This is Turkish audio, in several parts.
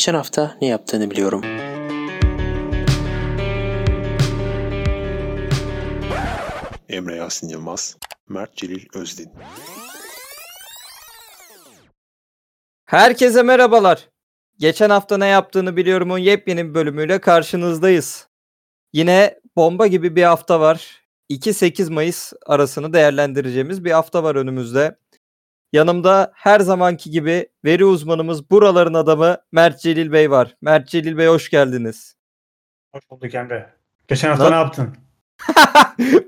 Geçen hafta ne yaptığını biliyorum. Emre Yasin Yılmaz, Mert Celil Özdin. Herkese merhabalar. Geçen hafta ne yaptığını biliyorumun yepyeni bir bölümüyle karşınızdayız. Yine bomba gibi bir hafta var. 2-8 Mayıs arasını değerlendireceğimiz bir hafta var önümüzde. Yanımda her zamanki gibi veri uzmanımız buraların adamı Mert Celil Bey var. Mert Celil Bey hoş geldiniz. Hoş bulduk Emre. Geçen hafta Lan- ne yaptın?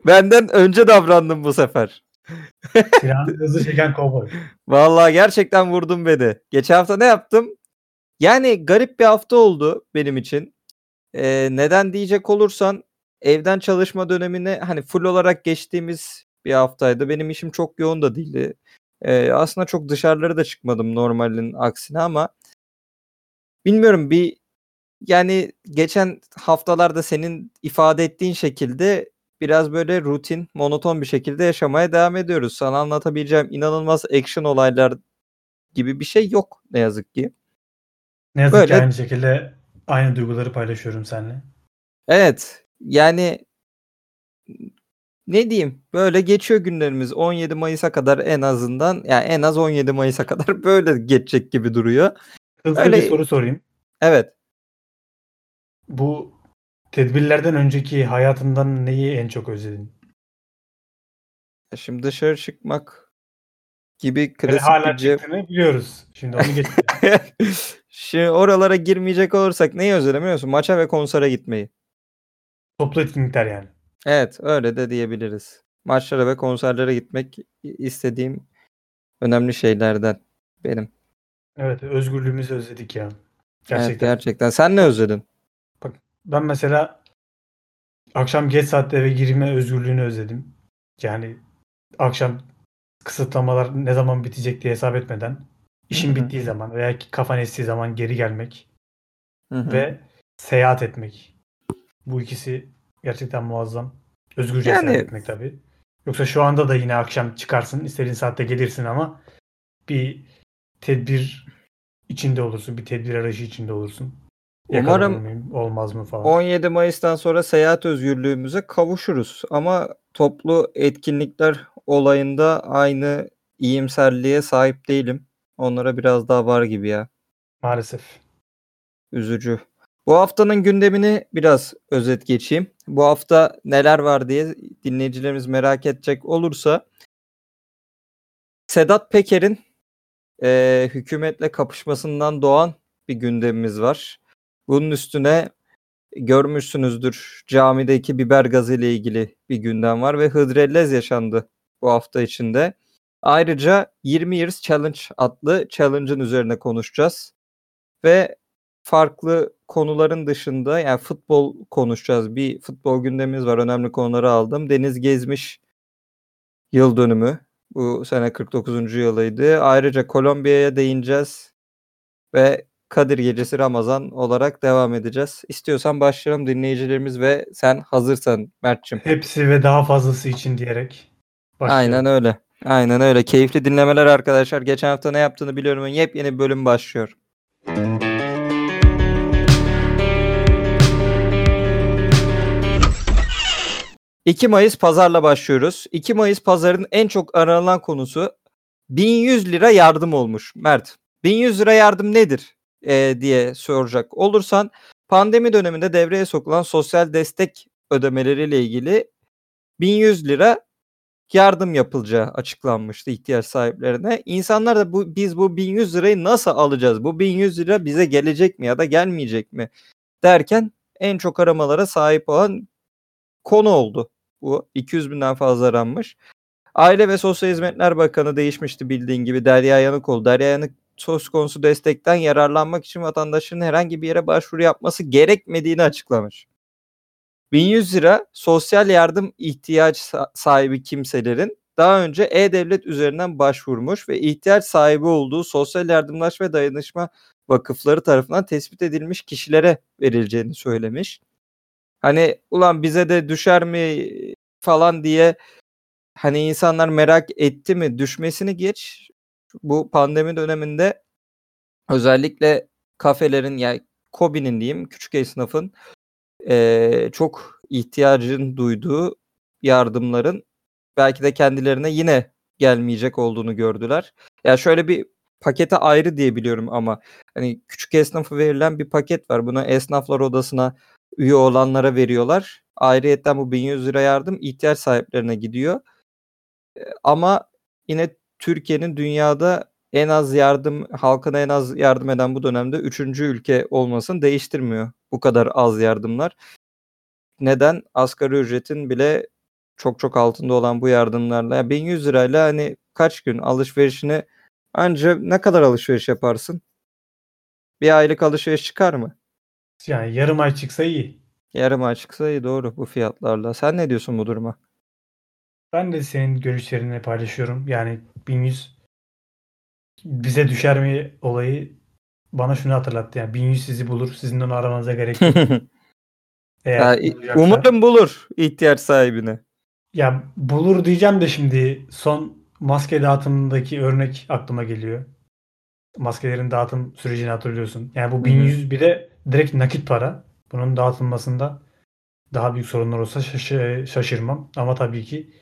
Benden önce davrandım bu sefer. Silahını hızlı çeken kovboy. Vallahi gerçekten vurdun beni. Geçen hafta ne yaptım? Yani garip bir hafta oldu benim için. Ee, neden diyecek olursan evden çalışma dönemine hani full olarak geçtiğimiz bir haftaydı. Benim işim çok yoğun da değildi. Ee, aslında çok dışarılara da çıkmadım normalin aksine ama bilmiyorum bir yani geçen haftalarda senin ifade ettiğin şekilde biraz böyle rutin, monoton bir şekilde yaşamaya devam ediyoruz. Sana anlatabileceğim inanılmaz action olaylar gibi bir şey yok ne yazık ki. Ne yazık Böyle- ki aynı şekilde aynı duyguları paylaşıyorum seninle. Evet yani ne diyeyim böyle geçiyor günlerimiz 17 Mayıs'a kadar en azından yani en az 17 Mayıs'a kadar böyle geçecek gibi duruyor. Hızlı Öyle- bir soru sorayım. Evet Bu tedbirlerden önceki hayatından neyi en çok özledin? şimdi dışarı çıkmak gibi klasik hala bir ce- çıktığını biliyoruz. Şimdi onu geç. Şimdi oralara girmeyecek olursak neyi musun? Maça ve konsere gitmeyi. Toplu etkinlikler yani. Evet öyle de diyebiliriz. Maçlara ve konserlere gitmek istediğim önemli şeylerden benim. Evet özgürlüğümüzü özledik ya. Evet, Gerçekten. gerçekten. Sen ne özledin? Ben mesela akşam geç saatte eve girme özgürlüğünü özledim. Yani akşam kısıtlamalar ne zaman bitecek diye hesap etmeden işin bittiği zaman veya kafan estiği zaman geri gelmek ve seyahat etmek. Bu ikisi gerçekten muazzam. Özgürce Yani- seyahat etmek tabii. Yoksa şu anda da yine akşam çıkarsın, istediğin saatte gelirsin ama bir tedbir içinde olursun, bir tedbir arayışı içinde olursun. Yakalanır Umarım mıyım, olmaz mı falan. 17 Mayıs'tan sonra seyahat özgürlüğümüze kavuşuruz. Ama toplu etkinlikler olayında aynı iyimserliğe sahip değilim. Onlara biraz daha var gibi ya. Maalesef. Üzücü. Bu haftanın gündemini biraz özet geçeyim. Bu hafta neler var diye dinleyicilerimiz merak edecek olursa Sedat Peker'in eee, hükümetle kapışmasından doğan bir gündemimiz var. Bunun üstüne görmüşsünüzdür camideki biber gazı ile ilgili bir gündem var ve Hıdrellez yaşandı bu hafta içinde. Ayrıca 20 Years Challenge adlı challenge'ın üzerine konuşacağız. Ve farklı konuların dışında yani futbol konuşacağız. Bir futbol gündemimiz var. Önemli konuları aldım. Deniz Gezmiş yıl dönümü. Bu sene 49. yılıydı. Ayrıca Kolombiya'ya değineceğiz. Ve Kadir Gecesi Ramazan olarak devam edeceğiz. İstiyorsan başlayalım dinleyicilerimiz ve sen hazırsan Mert'cim. Hepsi ve daha fazlası için diyerek başlayalım. Aynen öyle. Aynen öyle. Keyifli dinlemeler arkadaşlar. Geçen hafta ne yaptığını biliyorum. Yepyeni bir bölüm başlıyor. 2 Mayıs pazarla başlıyoruz. 2 Mayıs pazarın en çok aranan konusu 1100 lira yardım olmuş. Mert, 1100 lira yardım nedir Ee, diye soracak olursan pandemi döneminde devreye sokulan sosyal destek ödemeleriyle ilgili 1100 lira yardım yapılacağı açıklanmıştı ihtiyaç sahiplerine. İnsanlar da bu biz bu 1100 lirayı nasıl alacağız? Bu 1100 lira bize gelecek mi ya da gelmeyecek mi derken en çok aramalara sahip olan konu oldu. Bu 200 binden fazla aranmış. Aile ve Sosyal Hizmetler Bakanı değişmişti bildiğin gibi Derya Yanıkoğlu. Derya Yanık söz konusu destekten yararlanmak için vatandaşın herhangi bir yere başvuru yapması gerekmediğini açıklamış. 1100 lira sosyal yardım ihtiyaç sa- sahibi kimselerin daha önce E-Devlet üzerinden başvurmuş ve ihtiyaç sahibi olduğu sosyal yardımlaşma ve dayanışma vakıfları tarafından tespit edilmiş kişilere verileceğini söylemiş. Hani ulan bize de düşer mi falan diye hani insanlar merak etti mi düşmesini geç. Bu pandemi döneminde özellikle kafelerin yani Kobi'nin diyeyim küçük esnafın eee, çok ihtiyacın duyduğu yardımların belki de kendilerine yine gelmeyecek olduğunu gördüler. Ya şöyle bir pakete ayrı diye biliyorum ama hani küçük esnafa verilen bir paket var. Buna esnaflar odasına üye olanlara veriyorlar. Ayrıyetten bu 1100 lira yardım ihtiyaç sahiplerine gidiyor. Ama yine Türkiye'nin dünyada en az yardım halkına en az yardım eden bu dönemde üçüncü ülke olmasını değiştirmiyor. Bu kadar az yardımlar. Neden? Asgari ücretin bile çok çok altında olan bu yardımlarla ya 1100 lirayla hani kaç gün alışverişini anca ne kadar alışveriş yaparsın? Bir aylık alışveriş çıkar mı? Yani yarım ay çıksa iyi. Yarım ay çıksa iyi doğru bu fiyatlarla. Sen ne diyorsun bu duruma? Ben de senin görüşlerini paylaşıyorum. Yani 1100 bize düşer mi olayı bana şunu hatırlattı. Yani 1100 sizi bulur. Sizin onu aramanıza gerek yok. Eğer Ya, bulacaksa- umarım bulur ihtiyaç sahibini. Ya bulur diyeceğim de şimdi son maske dağıtımındaki örnek aklıma geliyor. Maskelerin dağıtım sürecini hatırlıyorsun. Yani bu 1100 bir de direkt nakit para. Bunun dağıtılmasında daha büyük sorunlar olsa şaşı- şaşırmam. Ama tabii ki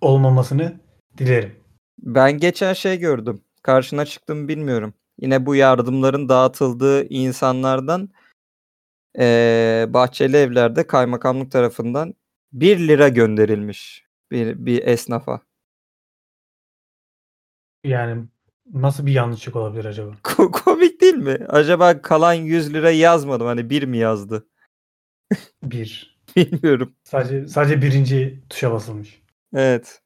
olmamasını dilerim. Ben geçen şey gördüm. Karşına çıktım bilmiyorum. Yine bu yardımların dağıtıldığı insanlardan eee, Bahçeli Evler'de kaymakamlık tarafından 1 lira gönderilmiş bir, bir esnafa. Yani nasıl bir yanlışlık olabilir acaba? Ko- Komik değil mi? Acaba kalan 100 lira yazmadım hani bir mi yazdı? Bir. Bilmiyorum. Sadece sadece birinci tuşa basılmış. Evet.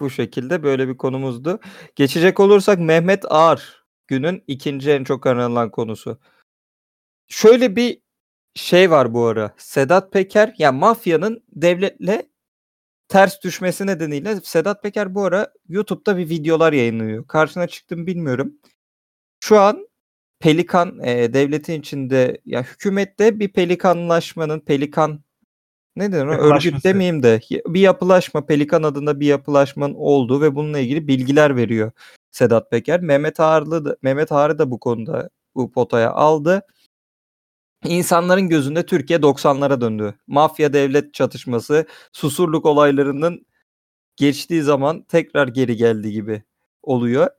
Bu şekilde böyle bir konumuzdu. Geçecek olursak Mehmet Ağar günün ikinci en çok aranılan konusu. Şöyle bir şey var bu ara. Sedat Peker ya mafyanın devletle ters düşmesi nedeniyle Sedat Peker bu ara YouTube'da bir videolar yayınlıyor. Karşına çıktım bilmiyorum. Şu an Pelikan e, devletin içinde ya hükümette bir pelikanlaşmanın pelikan ne denir? Örgüt demeyeyim de bir yapılaşma Pelikan adında bir yapılaşmanın olduğu ve bununla ilgili bilgiler veriyor Sedat Peker. Mehmet Ağarlı da, Mehmet Ağar'ı da bu konuda bu potaya aldı. İnsanların gözünde Türkiye 90'lara döndü. Mafya devlet çatışması, susurluk olaylarının geçtiği zaman tekrar geri geldi gibi oluyor.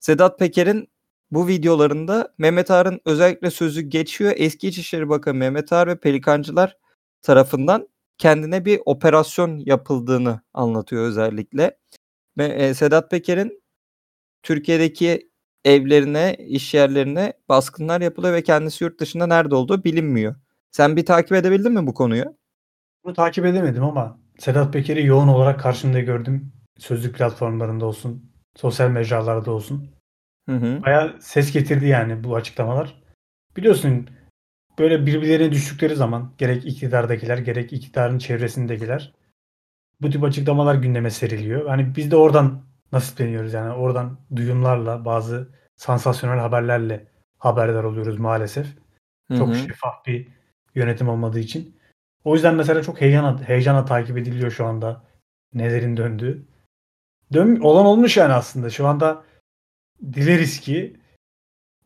Sedat Peker'in bu videolarında Mehmet Ağar'ın özellikle sözü geçiyor. Eski İçişleri Bakanı Mehmet Ağar ve Pelikancılar tarafından kendine bir operasyon yapıldığını anlatıyor özellikle. Ve e, Sedat Peker'in Türkiye'deki evlerine, iş yerlerine baskınlar yapılıyor ve kendisi yurt dışında nerede olduğu bilinmiyor. Sen bir takip edebildin mi bu konuyu? Bunu takip edemedim ama Sedat Peker'i yoğun olarak karşımda gördüm. Sözlük platformlarında olsun, sosyal mecralarda olsun. Hı hı. Baya ses getirdi yani bu açıklamalar. Biliyorsun böyle birbirlerine düştükleri zaman gerek iktidardakiler gerek iktidarın çevresindekiler bu tip açıklamalar gündeme seriliyor. Hani biz de oradan nasipleniyoruz yani oradan duyumlarla bazı sansasyonel haberlerle haberdar oluyoruz maalesef. Hı Çok şeffaf bir yönetim olmadığı için. O yüzden mesela çok heyecanla, heyecanla takip ediliyor şu anda nelerin döndüğü. Dön, olan olmuş yani aslında. Şu anda dileriz ki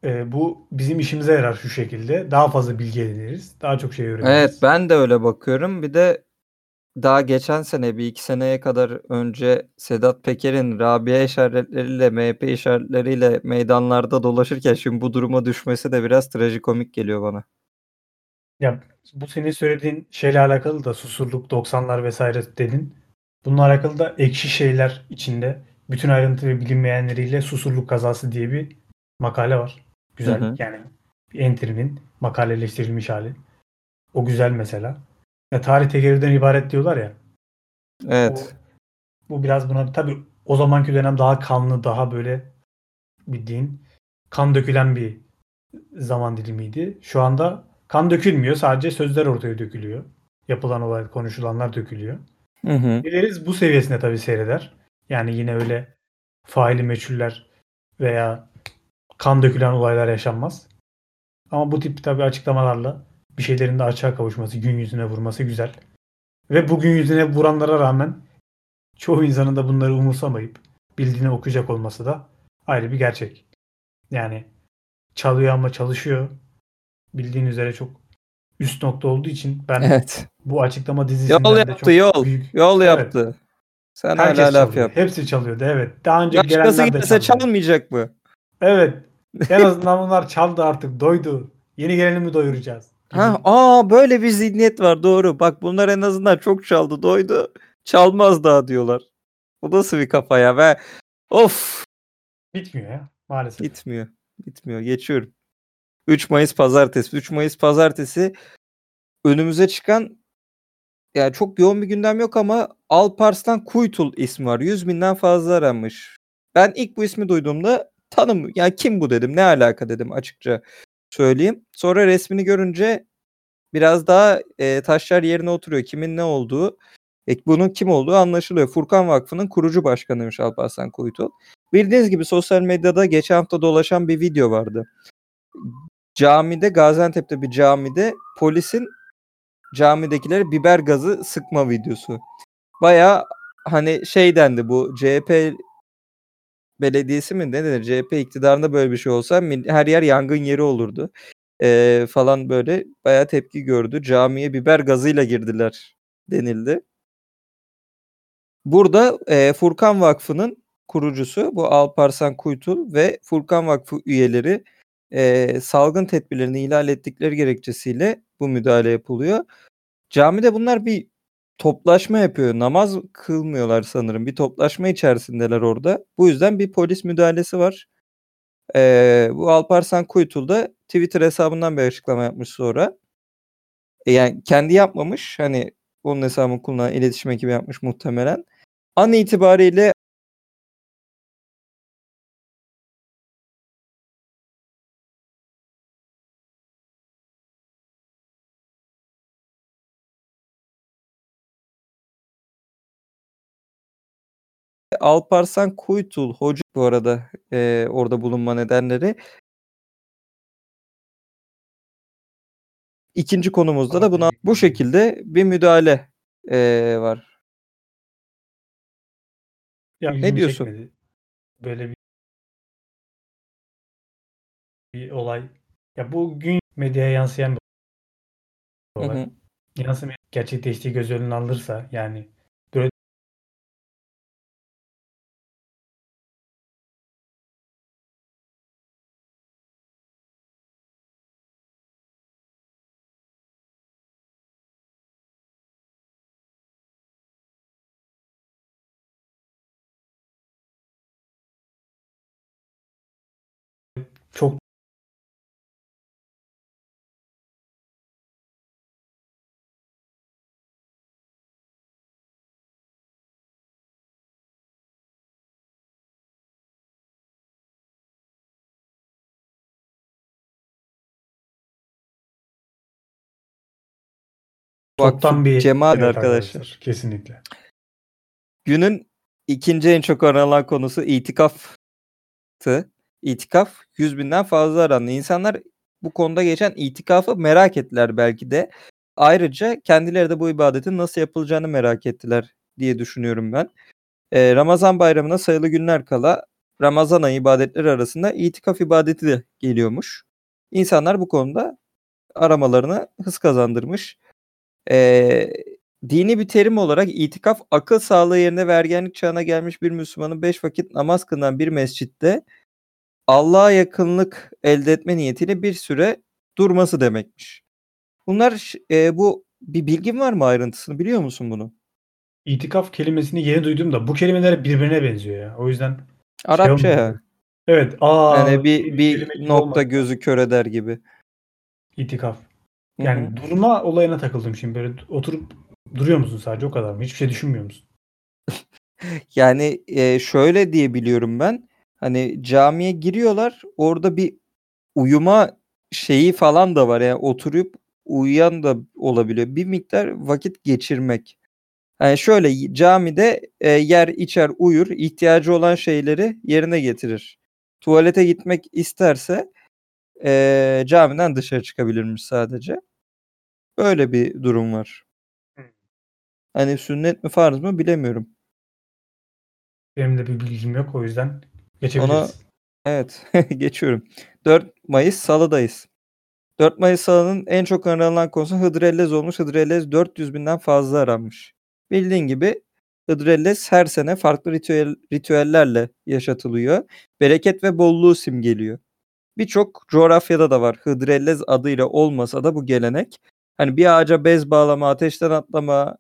e, bu bizim işimize yarar şu şekilde. Daha fazla bilgi ediniriz. Daha çok şey öğreniriz. Evet ben de öyle bakıyorum. Bir de daha geçen sene bir iki seneye kadar önce Sedat Peker'in Rabia işaretleriyle MHP işaretleriyle meydanlarda dolaşırken şimdi bu duruma düşmesi de biraz trajikomik geliyor bana. Ya bu senin söylediğin şeyle alakalı da susurluk 90'lar vesaire dedin. Bununla alakalı da ekşi şeyler içinde bütün ayrıntı ve bilinmeyenleriyle susurluk kazası diye bir makale var. Güzel. Hı hı. Yani bir enterinin makaleleştirilmiş hali. O güzel mesela. Ya tarih tekerrürden ibaret diyorlar ya. Evet. O, bu biraz buna tabii o zamanki dönem daha kanlı, daha böyle bildiğin kan dökülen bir zaman dilimiydi. Şu anda kan dökülmüyor. Sadece sözler ortaya dökülüyor. Yapılan olay, konuşulanlar dökülüyor. Hı hı. Dileriz bu seviyesinde tabii seyreder. Yani yine öyle faili meçhuller veya kan dökülen olaylar yaşanmaz. Ama bu tip tabii açıklamalarla bir şeylerin de açığa kavuşması, gün yüzüne vurması güzel. Ve bugün yüzüne vuranlara rağmen çoğu insanın da bunları umursamayıp bildiğini okuyacak olması da ayrı bir gerçek. Yani çalıyor ama çalışıyor. Bildiğin üzere çok üst nokta olduğu için ben Evet. bu açıklama dizisinden Yol de yaptı çok yol. büyük Yol Evet. yaptı. Sen Herkes hala laf çalıyor. yap. Hepsi çalıyordu evet. Daha önce Başkası gelenler de çaldı. çalmayacak mı? Evet. En azından onlar çaldı artık. Doydu. Yeni geleni mi doyuracağız? Ha, aa böyle bir zihniyet var doğru. Bak bunlar en azından çok çaldı doydu. Çalmaz daha diyorlar. Bu nasıl bir kafa ya ve of Bitmiyor ya maalesef. bitmiyor. Bitmiyor. Geçiyorum. 3 Mayıs pazartesi. 3 Mayıs pazartesi önümüze çıkan yani çok yoğun bir gündem yok ama Alparslan Kuytul ismi var. 100 binden fazla aranmış. Ben ilk bu ismi duyduğumda tanım yani kim bu dedim ne alaka dedim açıkça söyleyeyim. Sonra resmini görünce biraz daha e, taşlar yerine oturuyor. Kimin ne olduğu, e, bunun kim olduğu anlaşılıyor. Furkan Vakfı'nın kurucu başkanıymış Alparslan Kuytul. Bildiğiniz gibi sosyal medyada geçen hafta dolaşan bir video vardı. Camide, Gaziantep'te bir camide polisin camidekilere biber gazı sıkma videosu. Baya hani şey dendi bu CHP belediyesi mi ne denir CHP iktidarında böyle bir şey olsa her yer yangın yeri olurdu. Ee, falan böyle baya tepki gördü. Camiye biber gazıyla girdiler denildi. Burada e, Furkan Vakfı'nın kurucusu bu Alparslan Kuytul ve Furkan Vakfı üyeleri e, salgın tedbirlerini ihlal ettikleri gerekçesiyle bu müdahale yapılıyor. Camide bunlar bir toplaşma yapıyor. Namaz kılmıyorlar sanırım. Bir toplaşma içerisindeler orada. Bu yüzden bir polis müdahalesi var. Ee, bu Alparslan Kuytul da Twitter hesabından bir açıklama yapmış sonra. E, yani kendi yapmamış. Hani onun hesabını kullanan iletişim ekibi yapmış muhtemelen. An itibariyle Alparslan Kuytul hoca bu arada e, orada bulunma nedenleri. İkinci konumuzda da buna bu şekilde bir müdahale e, var. Ya, Ne diyorsun? çekmedi. Böyle bir, bir olay. Ya bu gün medyaya yansıyan bir Hı olay. hı. Yansımaya gerçekleştiği göz önüne alınırsa yani Vakfı bir cemaat Evet arkadaşlar. Kesinlikle. Günün ikinci en çok aranan konusu itikaftı. İtikaf 100 binden fazla arandı. İnsanlar bu konuda geçen itikafı merak ettiler belki de. Ayrıca kendileri de bu ibadetin nasıl yapılacağını merak ettiler diye düşünüyorum ben. Ee, Ramazan bayramına sayılı günler kala Ramazan ayı ibadetleri arasında itikaf ibadeti de geliyormuş. İnsanlar bu konuda aramalarına hız kazandırmış. Ee, dini bir terim olarak itikaf akıl sağlığı yerine ve ergenlik çağına gelmiş bir Müslümanın beş vakit namaz kılınan bir mescitte Allah'a yakınlık elde etme niyetiyle bir süre durması demekmiş. Bunlar e, bu bir bilgin var mı ayrıntısını biliyor musun bunu? İtikaf kelimesini yeni duydum da bu kelimeler birbirine benziyor ya. O yüzden Arapça olmuyor. ya. evet aa Yani bir bir kelime gibi nokta olmadı. gözü kör eder gibi. İtikaf. Yani hı. durma olayına takıldım şimdi böyle oturup duruyor musun sadece o kadar mı? Hiçbir şey düşünmüyor musun? Yani e, şöyle diye biliyorum ben. Hani camiye giriyorlar. Orada bir uyuma şeyi falan da var. Yani oturup uyuyan da olabiliyor. Bir miktar vakit geçirmek. Yani şöyle camide e, yer içer uyur. ihtiyacı olan şeyleri yerine getirir. Tuvalete gitmek isterse e, camiden dışarı çıkabilirmiş sadece. Böyle bir durum var. Hani sünnet mi farz mı bilemiyorum. Benim de bir bilgim yok o yüzden geçebiliriz. Evet geçiyorum. 4 Mayıs Salı'dayız. 4 Mayıs Salı'nın en çok aranan konusu Hıdrellez olmuş. Hıdrellez 400 binden fazla aranmış. Bildiğin gibi Hıdrellez her sene farklı ritüel, ritüellerle yaşatılıyor. Bereket ve bolluğu simgeliyor. Birçok coğrafyada da var. Hıdrellez adıyla olmasa da bu gelenek. Hani bir ağaca bez bağlama, ateşten atlama,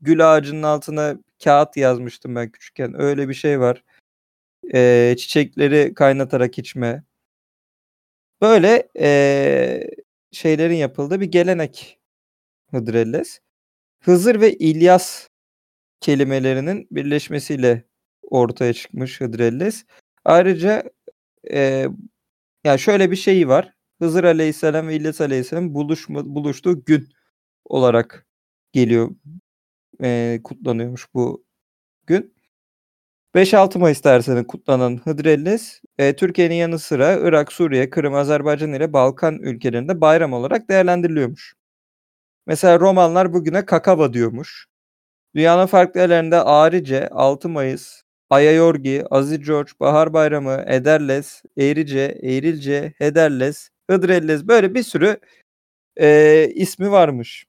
gül ağacının altına kağıt yazmıştım ben küçükken. Öyle bir şey var. Ee, çiçekleri kaynatarak içme. Böyle ee, şeylerin yapıldığı bir gelenek Hıdrellez. Hızır ve İlyas kelimelerinin birleşmesiyle ortaya çıkmış Hıdrellez. Ayrıca e, yani şöyle bir şey var. Hızır Aleyhisselam ve İlyas Aleyhisselam buluşma, buluştuğu gün olarak geliyor. E, kutlanıyormuş bu gün. 5-6 Mayıs'ta her sene kutlanan Hıdrellez, e, Türkiye'nin yanı sıra Irak, Suriye, Kırım, Azerbaycan ile Balkan ülkelerinde bayram olarak değerlendiriliyormuş. Mesela Romanlar bugüne Kakava diyormuş. Dünyanın farklı yerlerinde Arice, 6 Mayıs, Ayayorgi, Aziz George, Bahar Bayramı, Ederles, Eğrice, Eğrilce, Hederles, Hıdrellez böyle bir sürü e, ismi varmış.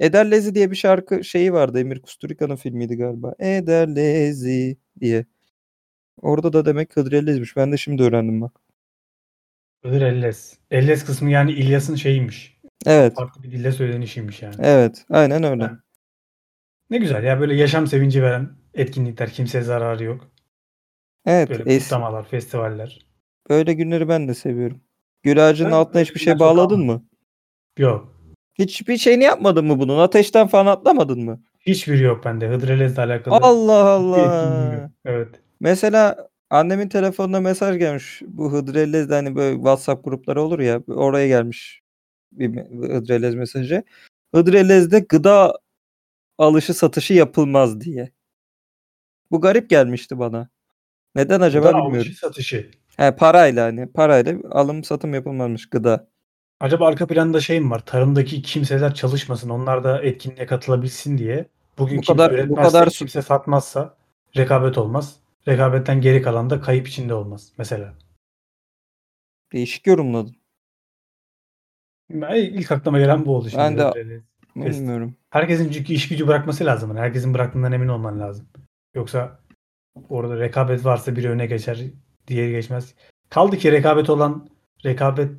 Ederlezi diye bir şarkı şeyi vardı. Emir Kusturica'nın filmiydi galiba. Ederlezi diye. Orada da demek Hıdrellez'miş. Ben de şimdi öğrendim bak. Hıdır Elles. Elles kısmı yani İlyas'ın şeyiymiş. Evet. Farklı bir dille söylenişiymiş yani. Evet. Aynen öyle. Evet. Ne güzel ya böyle yaşam sevinci veren etkinlikler. Kimseye zararı yok. Evet. Böyle es- kutlamalar, festivaller. böyle günleri ben de seviyorum. Gül ağacının Ben altına hiçbir şey bağladın mı? Yok. Hiçbir şeyini yapmadın mı bunun? Ateşten falan atlamadın mı? Hiçbiri yok bende. Hıdır Ellez'le alakalı. Allah hiçbir Allah. yok. Evet. Mesela annemin telefonuna mesaj gelmiş. Bu Hıdrellez'de hani böyle WhatsApp grupları olur ya. Oraya gelmiş bir Hıdrellez mesajı. Hıdrellez'de gıda alışı satışı yapılmaz diye. Bu garip gelmişti bana. Neden acaba Gıda bilmiyorum. alışı satışı. He, parayla hani parayla alım satım yapılmamış gıda. Acaba arka planda şey mi var? Tarımdaki kimseler çalışmasın. Onlar da etkinliğe katılabilsin diye. Bugün Bu kimse kadar- bu üretmezse, kadar- kimse satmazsa rekabet olmaz. Rekabetten geri kalan da kayıp içinde olmaz mesela. Değişik yorumladın. Ben ilk aklıma gelen bu oldu şimdi. Ben de-. Bilmiyorum. Herkesin çünkü iş gücü bırakması lazım. Yani herkesin bıraktığından emin olman lazım. Yoksa orada rekabet varsa biri öne geçer, diğeri geçmez. Kaldı ki rekabet olan, rekabet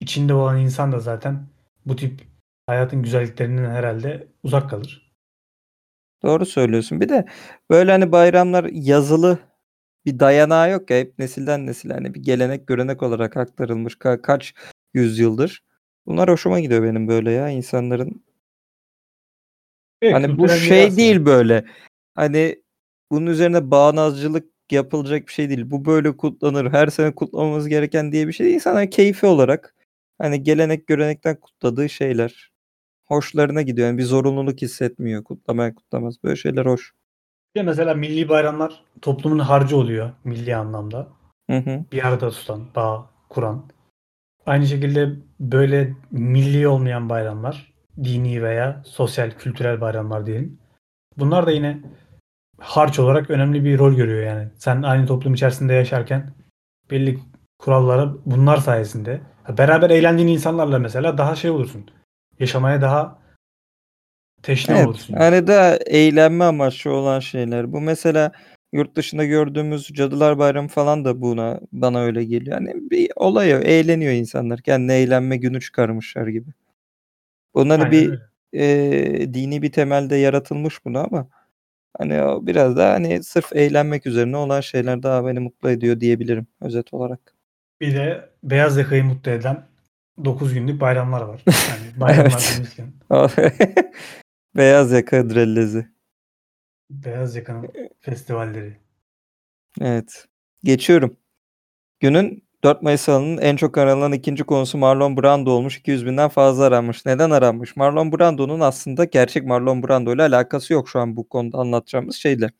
içinde olan insan da zaten bu tip hayatın güzelliklerinden herhalde uzak kalır. Doğru söylüyorsun. Bir de böyle hani bayramlar yazılı bir dayanağı yok ya. Hep nesilden nesile hani bir gelenek görenek olarak aktarılmış ka- kaç yüzyıldır. Bunlar hoşuma gidiyor benim böyle ya insanların. Evet, Hani bu şey değil böyle. Hani bunun üzerine bağnazcılık yapılacak bir şey değil. Bu böyle kutlanır. Her sene kutlamamız gereken diye bir şey değil. İnsanlar keyfi olarak hani gelenek görenekten kutladığı şeyler. Hoşlarına gidiyor. Yani bir zorunluluk hissetmiyor. Kutlamaya kutlamaz. Böyle şeyler hoş. Bir mesela milli bayramlar toplumun harcı oluyor milli anlamda. Hı hı. Bir arada tutan, bağ kuran. Aynı şekilde böyle milli olmayan bayramlar, dini veya sosyal, kültürel bayramlar diyelim. Bunlar da yine harç olarak önemli bir rol görüyor yani. Sen aynı toplum içerisinde yaşarken belli kurallara bunlar sayesinde beraber eğlendiğin insanlarla mesela daha şey olursun. Yaşamaya daha teşne Evet. olursun. Hani da eğlenme amaçlı olan şeyler. Bu mesela yurt dışında gördüğümüz Cadılar Bayramı falan da buna bana öyle geliyor. Hani bir olay o. Eğleniyor insanlar. Kendine eğlenme günü çıkarmışlar gibi. Bunlar bir öyle. e, dini bir temelde yaratılmış bunu ama hani o biraz da hani sırf eğlenmek üzerine olan şeyler daha beni mutlu ediyor diyebilirim özet olarak. Bir de beyaz yakayı mutlu eden 9 günlük bayramlar var. Yani bayramlar demişken Beyaz yaka drellezi. beyaz yakanın festivalleri. Evet. Geçiyorum. Günün 4 Mayıs alanının en çok aranan ikinci konusu Marlon Brando olmuş. 200 binden fazla aranmış. Neden aranmış? Marlon Brando'nun aslında gerçek Marlon Brando ile alakası yok şu an bu konuda anlatacağımız şeyle.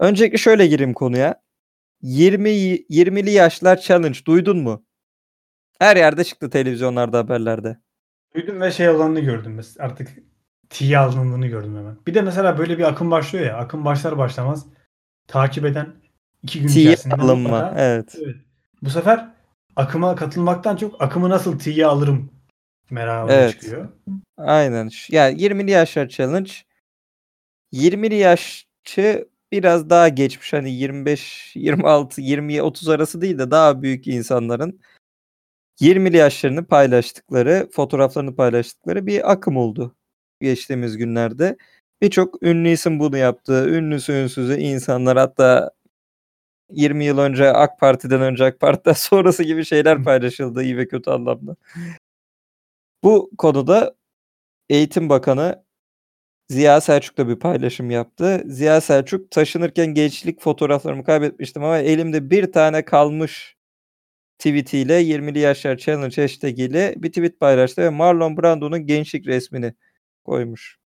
Öncelikle şöyle gireyim konuya. 20 20'li yaşlar challenge duydun mu? Her yerde çıktı televizyonlarda haberlerde. Duydum ve şey olanını gördüm. Artık tiye alındığını gördüm hemen. Bir de mesela böyle bir akım başlıyor ya. Akım başlar başlamaz takip eden iki gün Tiye içerisinde alınma. mutlaka- Evet. Evet. Bu sefer akıma katılmaktan çok akımı nasıl tiye alırım merakı Evet. çıkıyor. Aynen. Yani 20'li yaşlar challenge. 20'li yaşçı biraz daha geçmiş. Hani 25, 26, 20, 30 arası değil de daha büyük insanların 20'li yaşlarını paylaştıkları, fotoğraflarını paylaştıkları bir akım oldu geçtiğimiz günlerde. Birçok ünlü isim bunu yaptı. Ünlüsü ünsüzü insanlar hatta 20 yıl önce AK Parti'den önce AK Parti'den sonrası gibi şeyler paylaşıldı iyi ve kötü anlamda. Bu konuda Eğitim Bakanı Ziya Selçuk da bir paylaşım yaptı. Ziya Selçuk taşınırken gençlik fotoğraflarımı kaybetmiştim ama elimde bir tane kalmış tweetiyle 20'li yaşlar challenge hashtag ile bir tweet paylaştı ve Marlon Brando'nun gençlik resmini koymuş.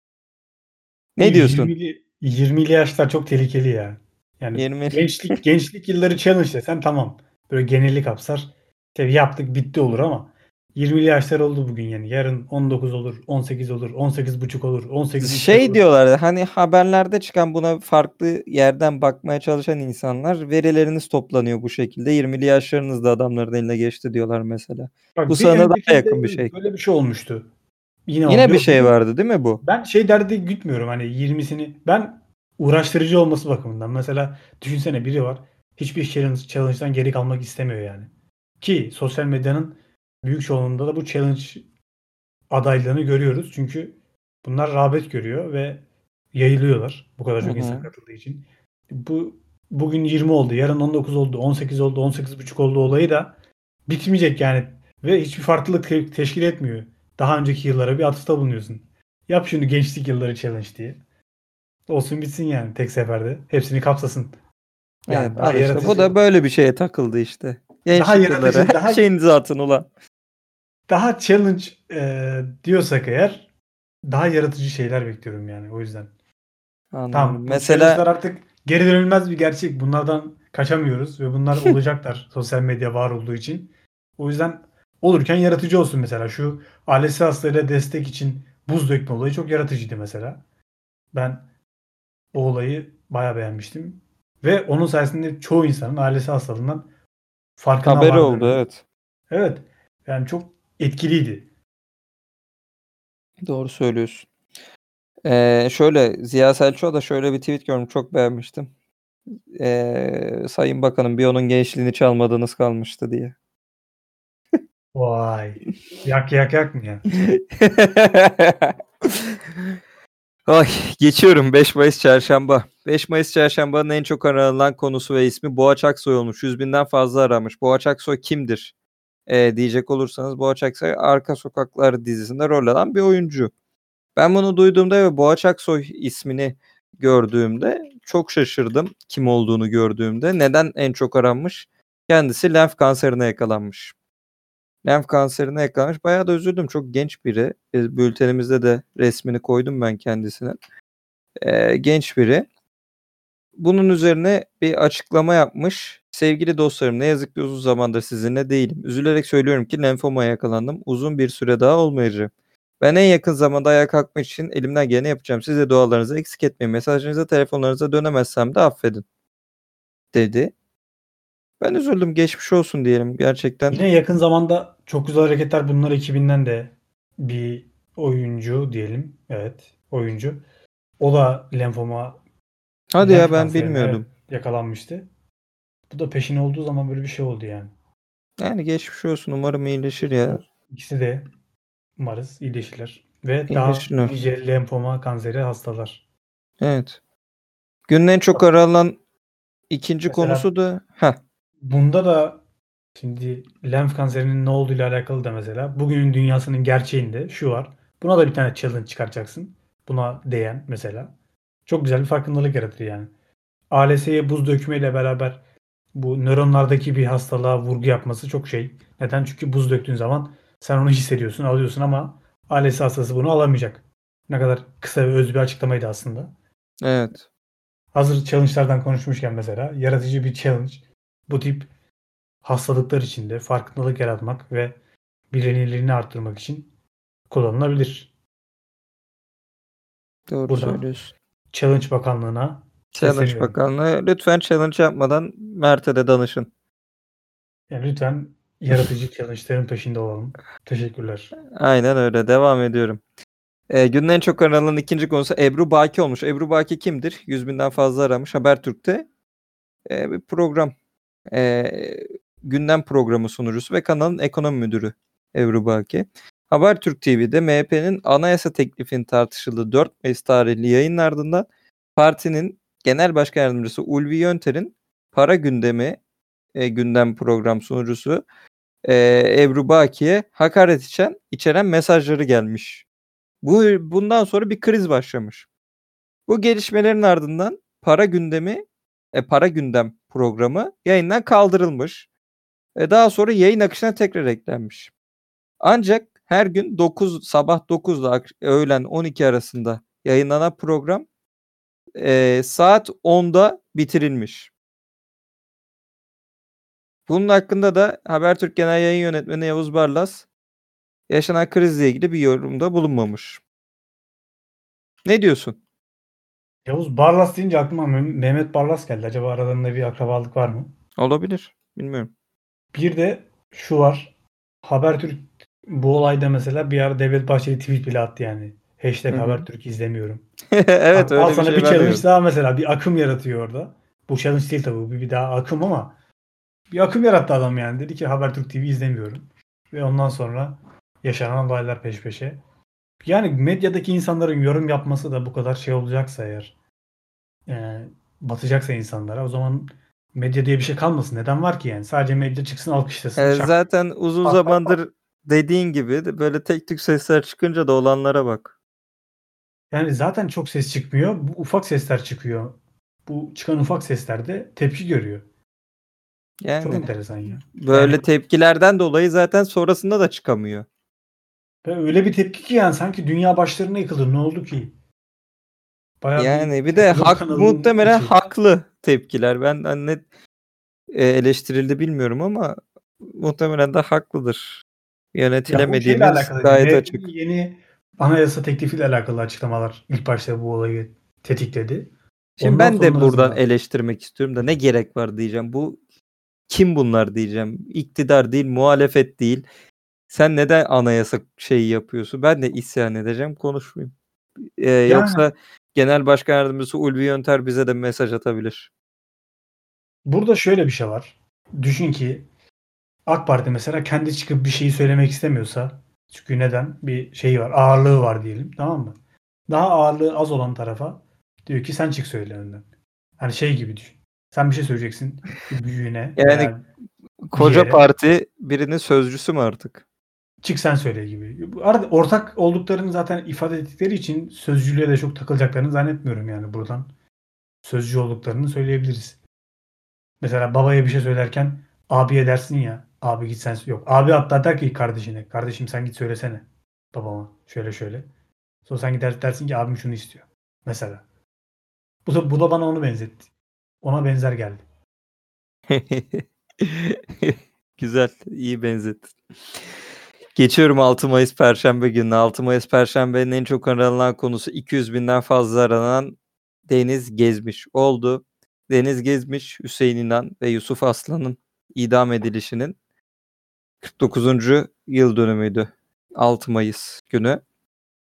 Ne diyorsun? 20'li 20'li yaşlar çok tehlikeli ya. Yani 20 gençlik gençlik yılları challenge desen tamam. Böyle genellik kapsar. Tabii yaptık bitti olur ama 20'li yaşlar oldu bugün yani. Yarın 19 olur, 18 olur, 18 buçuk olur, 18 buçuk şey olur. diyorlar hani haberlerde çıkan buna farklı yerden bakmaya çalışan insanlar verileriniz toplanıyor bu şekilde. 20'li yaşlarınızda adamların eline geçti diyorlar mesela. Bak, bu sana daha yakın bir şey. Böyle bir şey olmuştu. Yine, Yine bir şey vardı değil mi bu? Ben şey derdi gütmüyorum hani 20'sini. Ben uğraştırıcı olması bakımından. Mesela düşünsene biri var. Hiçbir challenge, challenge'dan geri kalmak istemiyor yani. Ki sosyal medyanın büyük çoğunluğunda da bu challenge adaylarını görüyoruz. Çünkü bunlar rağbet görüyor ve yayılıyorlar. Bu kadar çok insan katıldığı için. Bu bugün 20 oldu, yarın 19 oldu, 18 oldu, 18 buçuk oldu olayı da bitmeyecek yani. Ve hiçbir farklılık te- teşkil etmiyor. Daha önceki yıllara bir atıfta bulunuyorsun. Yap şunu gençlik yılları challenge diye. Olsun bitsin yani tek seferde. Hepsini kapsasın. Yani evet, al işte. Bu da böyle bir şeye takıldı işte. Gençlik Daha yaratıcı, Her daha- şeyin zatın ulan. Daha challenge e, diyorsak eğer daha yaratıcı şeyler bekliyorum yani o yüzden. Anladım. Tamam. Mesela artık geri dönülmez bir gerçek. Bunlardan kaçamıyoruz ve bunlar olacaklar sosyal medya var olduğu için. O yüzden olurken yaratıcı olsun mesela. Şu ailesi hastalarıyla destek için buz dökme olayı çok yaratıcıydı mesela. Ben o olayı bayağı beğenmiştim. Ve onun sayesinde çoğu insanın ailesi hastalığından farkına haberi vardığını- oldu evet. Evet. Yani çok etkiliydi. Doğru söylüyorsun. Ee, şöyle Ziya Selçuk'a da şöyle bir tweet gördüm çok beğenmiştim. Ee, Sayın Bakanım bir onun gençliğini çalmadığınız kalmıştı diye. Vay. Yak yak yak mı ya? Ay geçiyorum 5 Mayıs Çarşamba. 5 Mayıs Çarşamba'nın en çok aranılan konusu ve ismi Boğaç Aksoy olmuş. 100 binden fazla aramış. Boğaç Aksoy kimdir? Ee, diyecek olursanız Boğaç Aksoy Arka Sokaklar dizisinde rol alan bir oyuncu. Ben bunu duyduğumda ve Boğaç Aksoy ismini gördüğümde çok şaşırdım kim olduğunu gördüğümde. Neden en çok aranmış? Kendisi lenf kanserine yakalanmış. Lenf kanserine yakalanmış. Bayağı da üzüldüm. Çok genç biri. E, Bültenimizde de resmini koydum ben kendisinin. E, genç biri. Bunun üzerine bir açıklama yapmış. Sevgili dostlarım ne yazık ki uzun zamandır sizinle değilim. Üzülerek söylüyorum ki lenfomaya yakalandım. Uzun bir süre daha olmayacağım. Ben en yakın zamanda ayağa kalkmak için elimden geleni yapacağım. Siz de dualarınızı eksik etmeyin. Mesajlarınıza, telefonlarınıza dönemezsem de affedin. Dedi. Ben üzüldüm. Geçmiş olsun diyelim. Gerçekten. Yine yakın zamanda çok güzel hareketler bunlar ekibinden de bir oyuncu diyelim. Evet, oyuncu. O da lenfoma Hadi ya ben bilmiyordum. yakalanmıştı. Bu da peşin olduğu zaman böyle bir şey oldu yani. Yani geçmiş olsun. Umarım iyileşir ya. İkisi de umarız iyileşirler. Ve daha İyileşirler. nice lenfoma kanseri hastalar. Evet. Günün en çok aranan ikinci Mesela- konusu da Heh, Bunda da şimdi lenf kanserinin ne olduğuyla alakalı da mesela bugünün dünyasının gerçeğinde şu var. Buna da bir tane challenge çıkartacaksın. Buna değen mesela. Çok güzel bir farkındalık yaratır yani. ALS'ye buz dökmeyle beraber bu nöronlardaki bir hastalığa vurgu yapması çok şey. Neden? Çünkü buz döktüğün zaman sen onu hissediyorsun, alıyorsun ama ALS hastası bunu alamayacak. Ne kadar kısa ve öz bir açıklamaydı aslında. evet. Hazır challenge'lardan konuşmuşken mesela yaratıcı bir challenge bu tip hastalıklar içinde farkındalık yaratmak ve bilinirliğini arttırmak için kullanılabilir. Doğru Buradan söylüyorsun. Challenge Bakanlığı'na Challenge. Bakanlığı lütfen challenge yapmadan Mert'e de danışın. Yani lütfen yaratıcı challenge'ların peşinde olalım. Teşekkürler. Aynen öyle. Devam ediyorum. Ee, günün en çok aranan ikinci konusu Ebru Baki olmuş. Ebru Baki kimdir? 100 binden fazla aramış. Habertürk'te e, bir program. E, gündem programı sunucusu ve kanalın ekonomi müdürü Ebru Baki. Habertürk TV'de MHP'nin anayasa teklifinin tartışıldığı 4 Mayıs tarihli yayının ardından partinin genel başkan yardımcısı Ulvi Yönter'in para gündemi e, gündem program sunucusu e, Ebru Baki'ye hakaret içen, içeren mesajları gelmiş. Bu bundan sonra bir kriz başlamış. Bu gelişmelerin ardından para gündemi, e, para gündem programı yayından kaldırılmış. E, daha sonra yayın akışına tekrar eklenmiş. Ancak her gün 9 sabah 9 ile öğlen 12 arasında yayınlanan program e, saat 10'da bitirilmiş. Bunun hakkında da Habertürk Genel Yayın Yönetmeni Yavuz Barlas yaşanan krizle ilgili bir yorumda bulunmamış. Ne diyorsun? Yavuz Barlas deyince aklıma Meh- Mehmet Barlas geldi. Acaba aralarında bir akrabalık var mı? Olabilir. Bilmiyorum. Bir de şu var. Habertürk bu olayda mesela bir ara Devlet Bahçeli tweet bile attı yani. Hashtag Hı hı. Habertürk izlemiyorum. evet Al öyle bir sana şey bir ben de challenge daha mesela bir akım yaratıyor orada. Bu challenge değil tabii bu bir, bir daha akım ama bir akım yarattı adam yani. Dedi ki Habertürk TV izlemiyorum. Ve ondan sonra yaşanan olaylar peş peşe. Yani medyadaki insanların yorum yapması da bu kadar şey olacaksa eğer e, batacaksa insanlara o zaman medya diye bir şey kalmasın. Neden var ki yani? Sadece medya çıksın alkışlasın. E, zaten uzun Bak, bak, zamandır dediğin gibi böyle tek tük sesler çıkınca da olanlara bak. Yani zaten çok ses çıkmıyor. Bu ufak sesler çıkıyor. Bu çıkan ufak sesler de tepki görüyor. Çok Yani enteresan ya. böyle Yani- tepkilerden dolayı zaten sonrasında da çıkamıyor. Öyle bir tepki ki yani sanki dünya başlarına yıkılır. Ne oldu ki? Bayağı Yani bir de hak muhtemelen içi. haklı tepkiler. Ben hani net e, eleştirildi bilmiyorum ama muhtemelen de haklıdır. Ya Yönetilemediğimiz alakalı. gayet Ve açık. Yeni anayasa teklifiyle alakalı açıklamalar ilk başta bu olayı tetikledi. Şimdi Ondan ben de buradan sonrasında- eleştirmek istiyorum da ne gerek var diyeceğim. Bu kim bunlar diyeceğim. İktidar değil, muhalefet değil. Sen neden anayasa şeyi yapıyorsun? Ben de isyan edeceğim, konuşmayayım. Ee, Yoksa Genel Başkan Yardımcısı Ulvi Yönter bize de mesaj atabilir. Burada şöyle bir şey var. Düşün ki AK Parti mesela kendi çıkıp bir şeyi söylemek istemiyorsa çünkü neden? Bir şeyi var. Ağırlığı var diyelim. Tamam mı? Daha ağırlığı az olan tarafa diyor ki sen çık söyle önden. Hani şey gibi düşün. Sen bir şey söyleyeceksin bir büyüğüne. Yani veya Koca yere. parti birinin sözcüsü mü artık? çık sen söyle gibi. Arada ortak olduklarını zaten ifade ettikleri için sözcülüğe de çok takılacaklarını zannetmiyorum yani buradan. Sözcü olduklarını söyleyebiliriz. Mesela babaya bir şey söylerken abiye dersin ya. Abi git sen yok. Abi hatta der ki kardeşine. Kardeşim sen git söylesene babama. Şöyle şöyle. Sonra sen gider dersin ki abim şunu istiyor. Mesela. Bu da, bu da bana onu benzetti. Ona benzer geldi. Güzel, iyi benzettin. Geçiyorum 6 Mayıs Perşembe gününe. 6 Mayıs Perşembe'nin en çok aranan konusu 200 binden fazla aranan Deniz Gezmiş oldu. Deniz Gezmiş, Hüseyin İnan ve Yusuf Aslan'ın idam edilişinin 49. yıl dönümüydü. 6 Mayıs günü.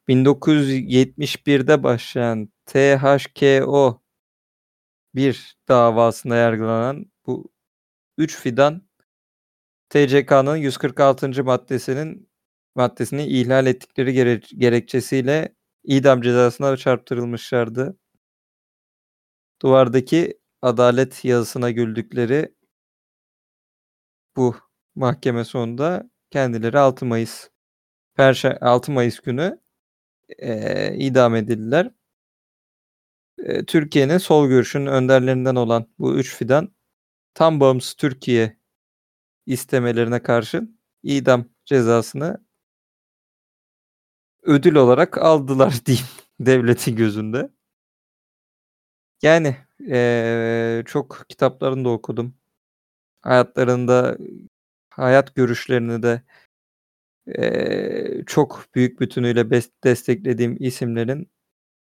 1971'de başlayan THKO bir davasında yargılanan bu 3 fidan TCK'nın 146. maddesinin maddesini ihlal ettikleri gere- gerekçesiyle idam cezasına çarptırılmışlardı. Duvardaki adalet yazısına güldükleri bu mahkeme sonunda kendileri 6 Mayıs Perşembe 6 Mayıs günü eee, idam edildiler. Eee, Türkiye'nin sol görüşünün önderlerinden olan bu üç fidan tam bağımsız Türkiye istemelerine karşın idam cezasını ödül olarak aldılar diyeyim devletin gözünde. Yani eee, çok kitaplarını da okudum. Hayatlarında hayat görüşlerini de eee, çok büyük bütünüyle desteklediğim isimlerin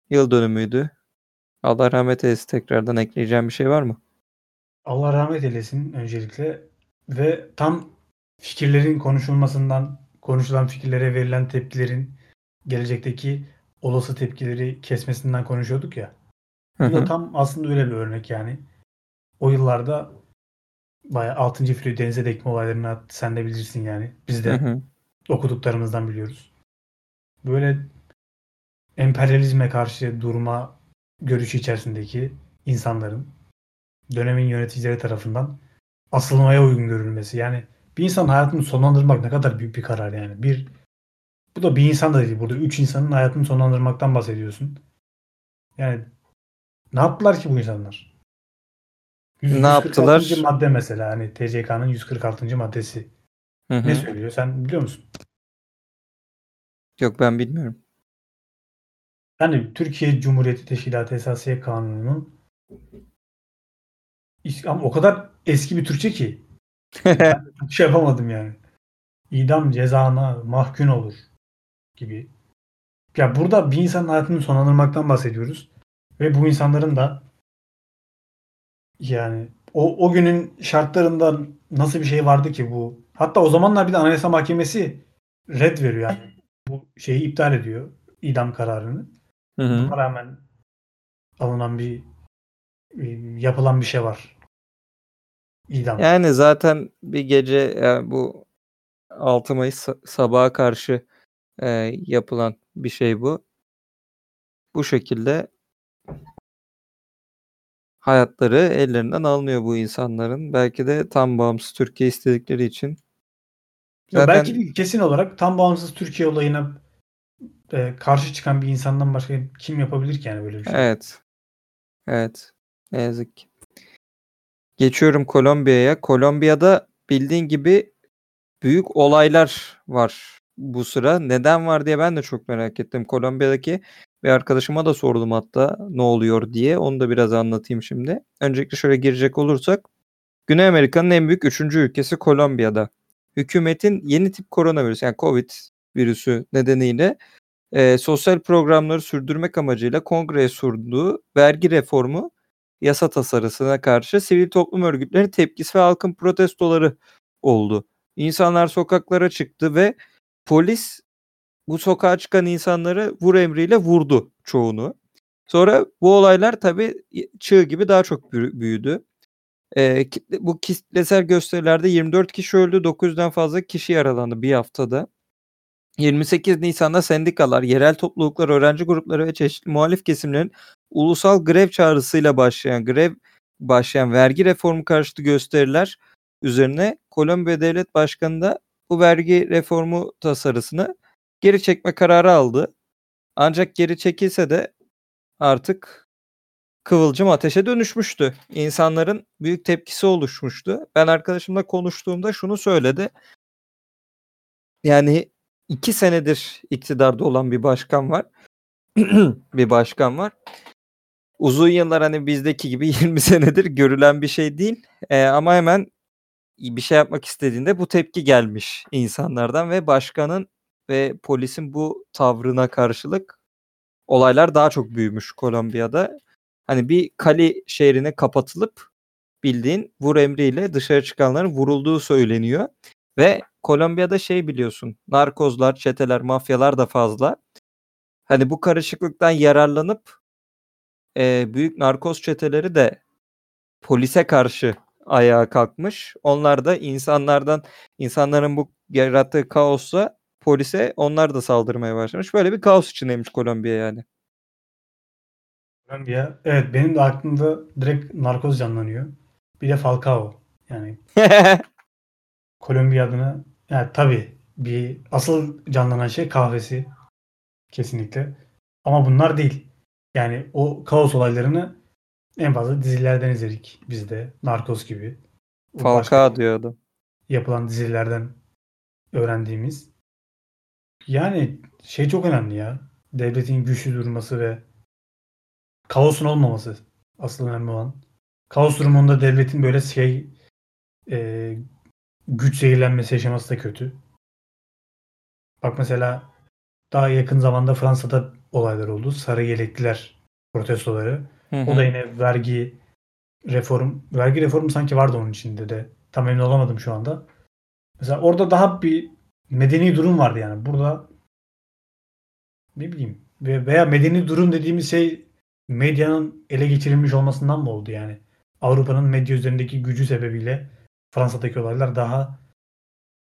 yıl dönümüydü. Allah rahmet eylesin. Tekrardan ekleyeceğim bir şey var mı? Allah rahmet eylesin öncelikle ve tam fikirlerin konuşulmasından, konuşulan fikirlere verilen tepkilerin gelecekteki olası tepkileri kesmesinden konuşuyorduk ya. Bu da tam aslında öyle bir örnek yani. O yıllarda bayağı 6. filo denize dekme olaylarını sen de bilirsin yani. Biz de okuduklarımızdan biliyoruz. Böyle emperyalizme karşı durma görüşü içerisindeki insanların dönemin yöneticileri tarafından asılmaya uygun görülmesi. Yani bir insan hayatını sonlandırmak ne kadar büyük bir karar yani. Bir bu da bir insan da değil. Burada üç insanın hayatını sonlandırmaktan bahsediyorsun. Yani ne yaptılar ki bu insanlar? Yüz- Ne 146. yaptılar? madde mesela hani TCK'nın 146. maddesi. Hı hı. Ne söylüyor? Sen biliyor musun? Yok ben bilmiyorum. Yani Türkiye Cumhuriyeti Teşkilatı Esasiye Kanunu'nun ama o kadar eski bir Türkçe ki ben şey yapamadım yani. İdam cezana mahkum olur gibi. Ya burada bir insanın hayatını sonlandırmaktan bahsediyoruz. Ve bu insanların da yani o, o günün şartlarında nasıl bir şey vardı ki bu? Hatta o zamanlar bir de Anayasa Mahkemesi red veriyor yani. Bu şeyi iptal ediyor. idam kararını. Hı hı. Buna rağmen alınan bir yapılan bir şey var. İdam. Yani zaten bir gece yani bu 6 Mayıs sa- sabaha karşı e, yapılan bir şey bu. Bu şekilde hayatları ellerinden alınıyor bu insanların. Belki de tam bağımsız Türkiye istedikleri için. Zaten- Belki de kesin olarak tam bağımsız Türkiye olayına e, karşı çıkan bir insandan başka kim yapabilir ki yani böyle bir şey? Evet. Evet. Ne yazık ki. Geçiyorum Kolombiya'ya. Kolombiya'da bildiğin gibi büyük olaylar var bu sıra. Neden var diye ben de çok merak ettim. Kolombiya'daki bir arkadaşıma da sordum hatta ne oluyor diye. Onu da biraz anlatayım şimdi. Öncelikle şöyle girecek olursak. Güney Amerika'nın en büyük üçüncü ülkesi Kolombiya'da. Hükümetin yeni tip koronavirüs yani Covid virüsü nedeniyle e, sosyal programları sürdürmek amacıyla kongreye sunduğu vergi reformu yasa tasarısına karşı sivil toplum örgütlerinin tepkisi ve halkın protestoları oldu. İnsanlar sokaklara çıktı ve polis bu sokağa çıkan insanları vur emriyle vurdu çoğunu. Sonra bu olaylar tabii çığ gibi daha çok büyü- büyüdü. Kitle- bu kitlesel gösterilerde 24 kişi öldü, 900'den fazla kişi yaralandı bir haftada. 28 Nisan'da sendikalar, yerel topluluklar, öğrenci grupları ve çeşitli muhalif kesimlerin ulusal grev çağrısıyla başlayan grev başlayan vergi reformu karşıtı gösteriler üzerine Kolombiya Devlet Başkanı da bu vergi reformu tasarısını geri çekme kararı aldı. Ancak geri çekilse de artık kıvılcım ateşe dönüşmüştü. İnsanların büyük tepkisi oluşmuştu. Ben arkadaşımla konuştuğumda şunu söyledi. Yani iki senedir iktidarda olan bir başkan var. bir başkan var. Uzun yıllar hani bizdeki gibi 20 senedir görülen bir şey değil. Ee, ama hemen bir şey yapmak istediğinde bu tepki gelmiş insanlardan ve başkanın ve polisin bu tavrına karşılık olaylar daha çok büyümüş Kolombiya'da. Hani bir Cali şehrine kapatılıp bildiğin vur emriyle dışarı çıkanların vurulduğu söyleniyor. Ve Kolombiya'da şey biliyorsun narkozlar, çeteler, mafyalar da fazla. Hani bu karışıklıktan yararlanıp e, büyük narkoz çeteleri de polise karşı ayağa kalkmış. Onlar da insanlardan insanların bu yarattığı kaosla polise onlar da saldırmaya başlamış. Böyle bir kaos içindeymiş Kolombiya yani. Kolombiya. Evet benim de aklımda direkt narkoz canlanıyor. Bir de Falcao. Yani Kolombiya adına yani tabii bir asıl canlanan şey kahvesi kesinlikle. Ama bunlar değil. Yani o kaos olaylarını en fazla dizilerden izledik biz de. Narkoz gibi. Falcao diyor adam. yapılan dizilerden öğrendiğimiz. Yani şey çok önemli ya. Devletin güçlü durması ve kaosun olmaması asıl önemli olan. Kaos durumunda devletin böyle şey e, güç zehirlenmesi yaşaması da kötü. Bak mesela daha yakın zamanda Fransa'da olaylar oldu. Sarı yelekliler protestoları. Hı O hı. da yine vergi reform, vergi reformu sanki vardı onun içinde de. Tam emin olamadım şu anda. Mesela orada daha bir medeni durum vardı yani. Burada ne bileyim ve veya medeni durum dediğimiz şey medyanın ele geçirilmiş olmasından mı oldu yani? Avrupa'nın medya üzerindeki gücü sebebiyle Fransa'daki olaylar daha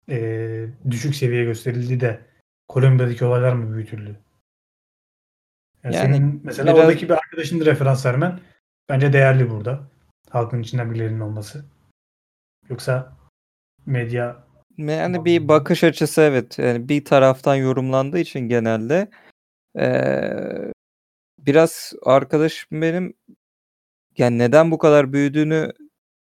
eee, düşük seviye gösterildi de Kolombiya'daki olaylar mı büyütüldü? Yani, Yani senin mesela biraz- oradaki bir arkadaşını referans vermen bence değerli burada. Halkın içinden birilerinin olması. Yoksa medya Yani bir bakış açısı evet. Yani bir taraftan yorumlandığı için genelde eee, biraz arkadaşım benim yani neden bu kadar büyüdüğünü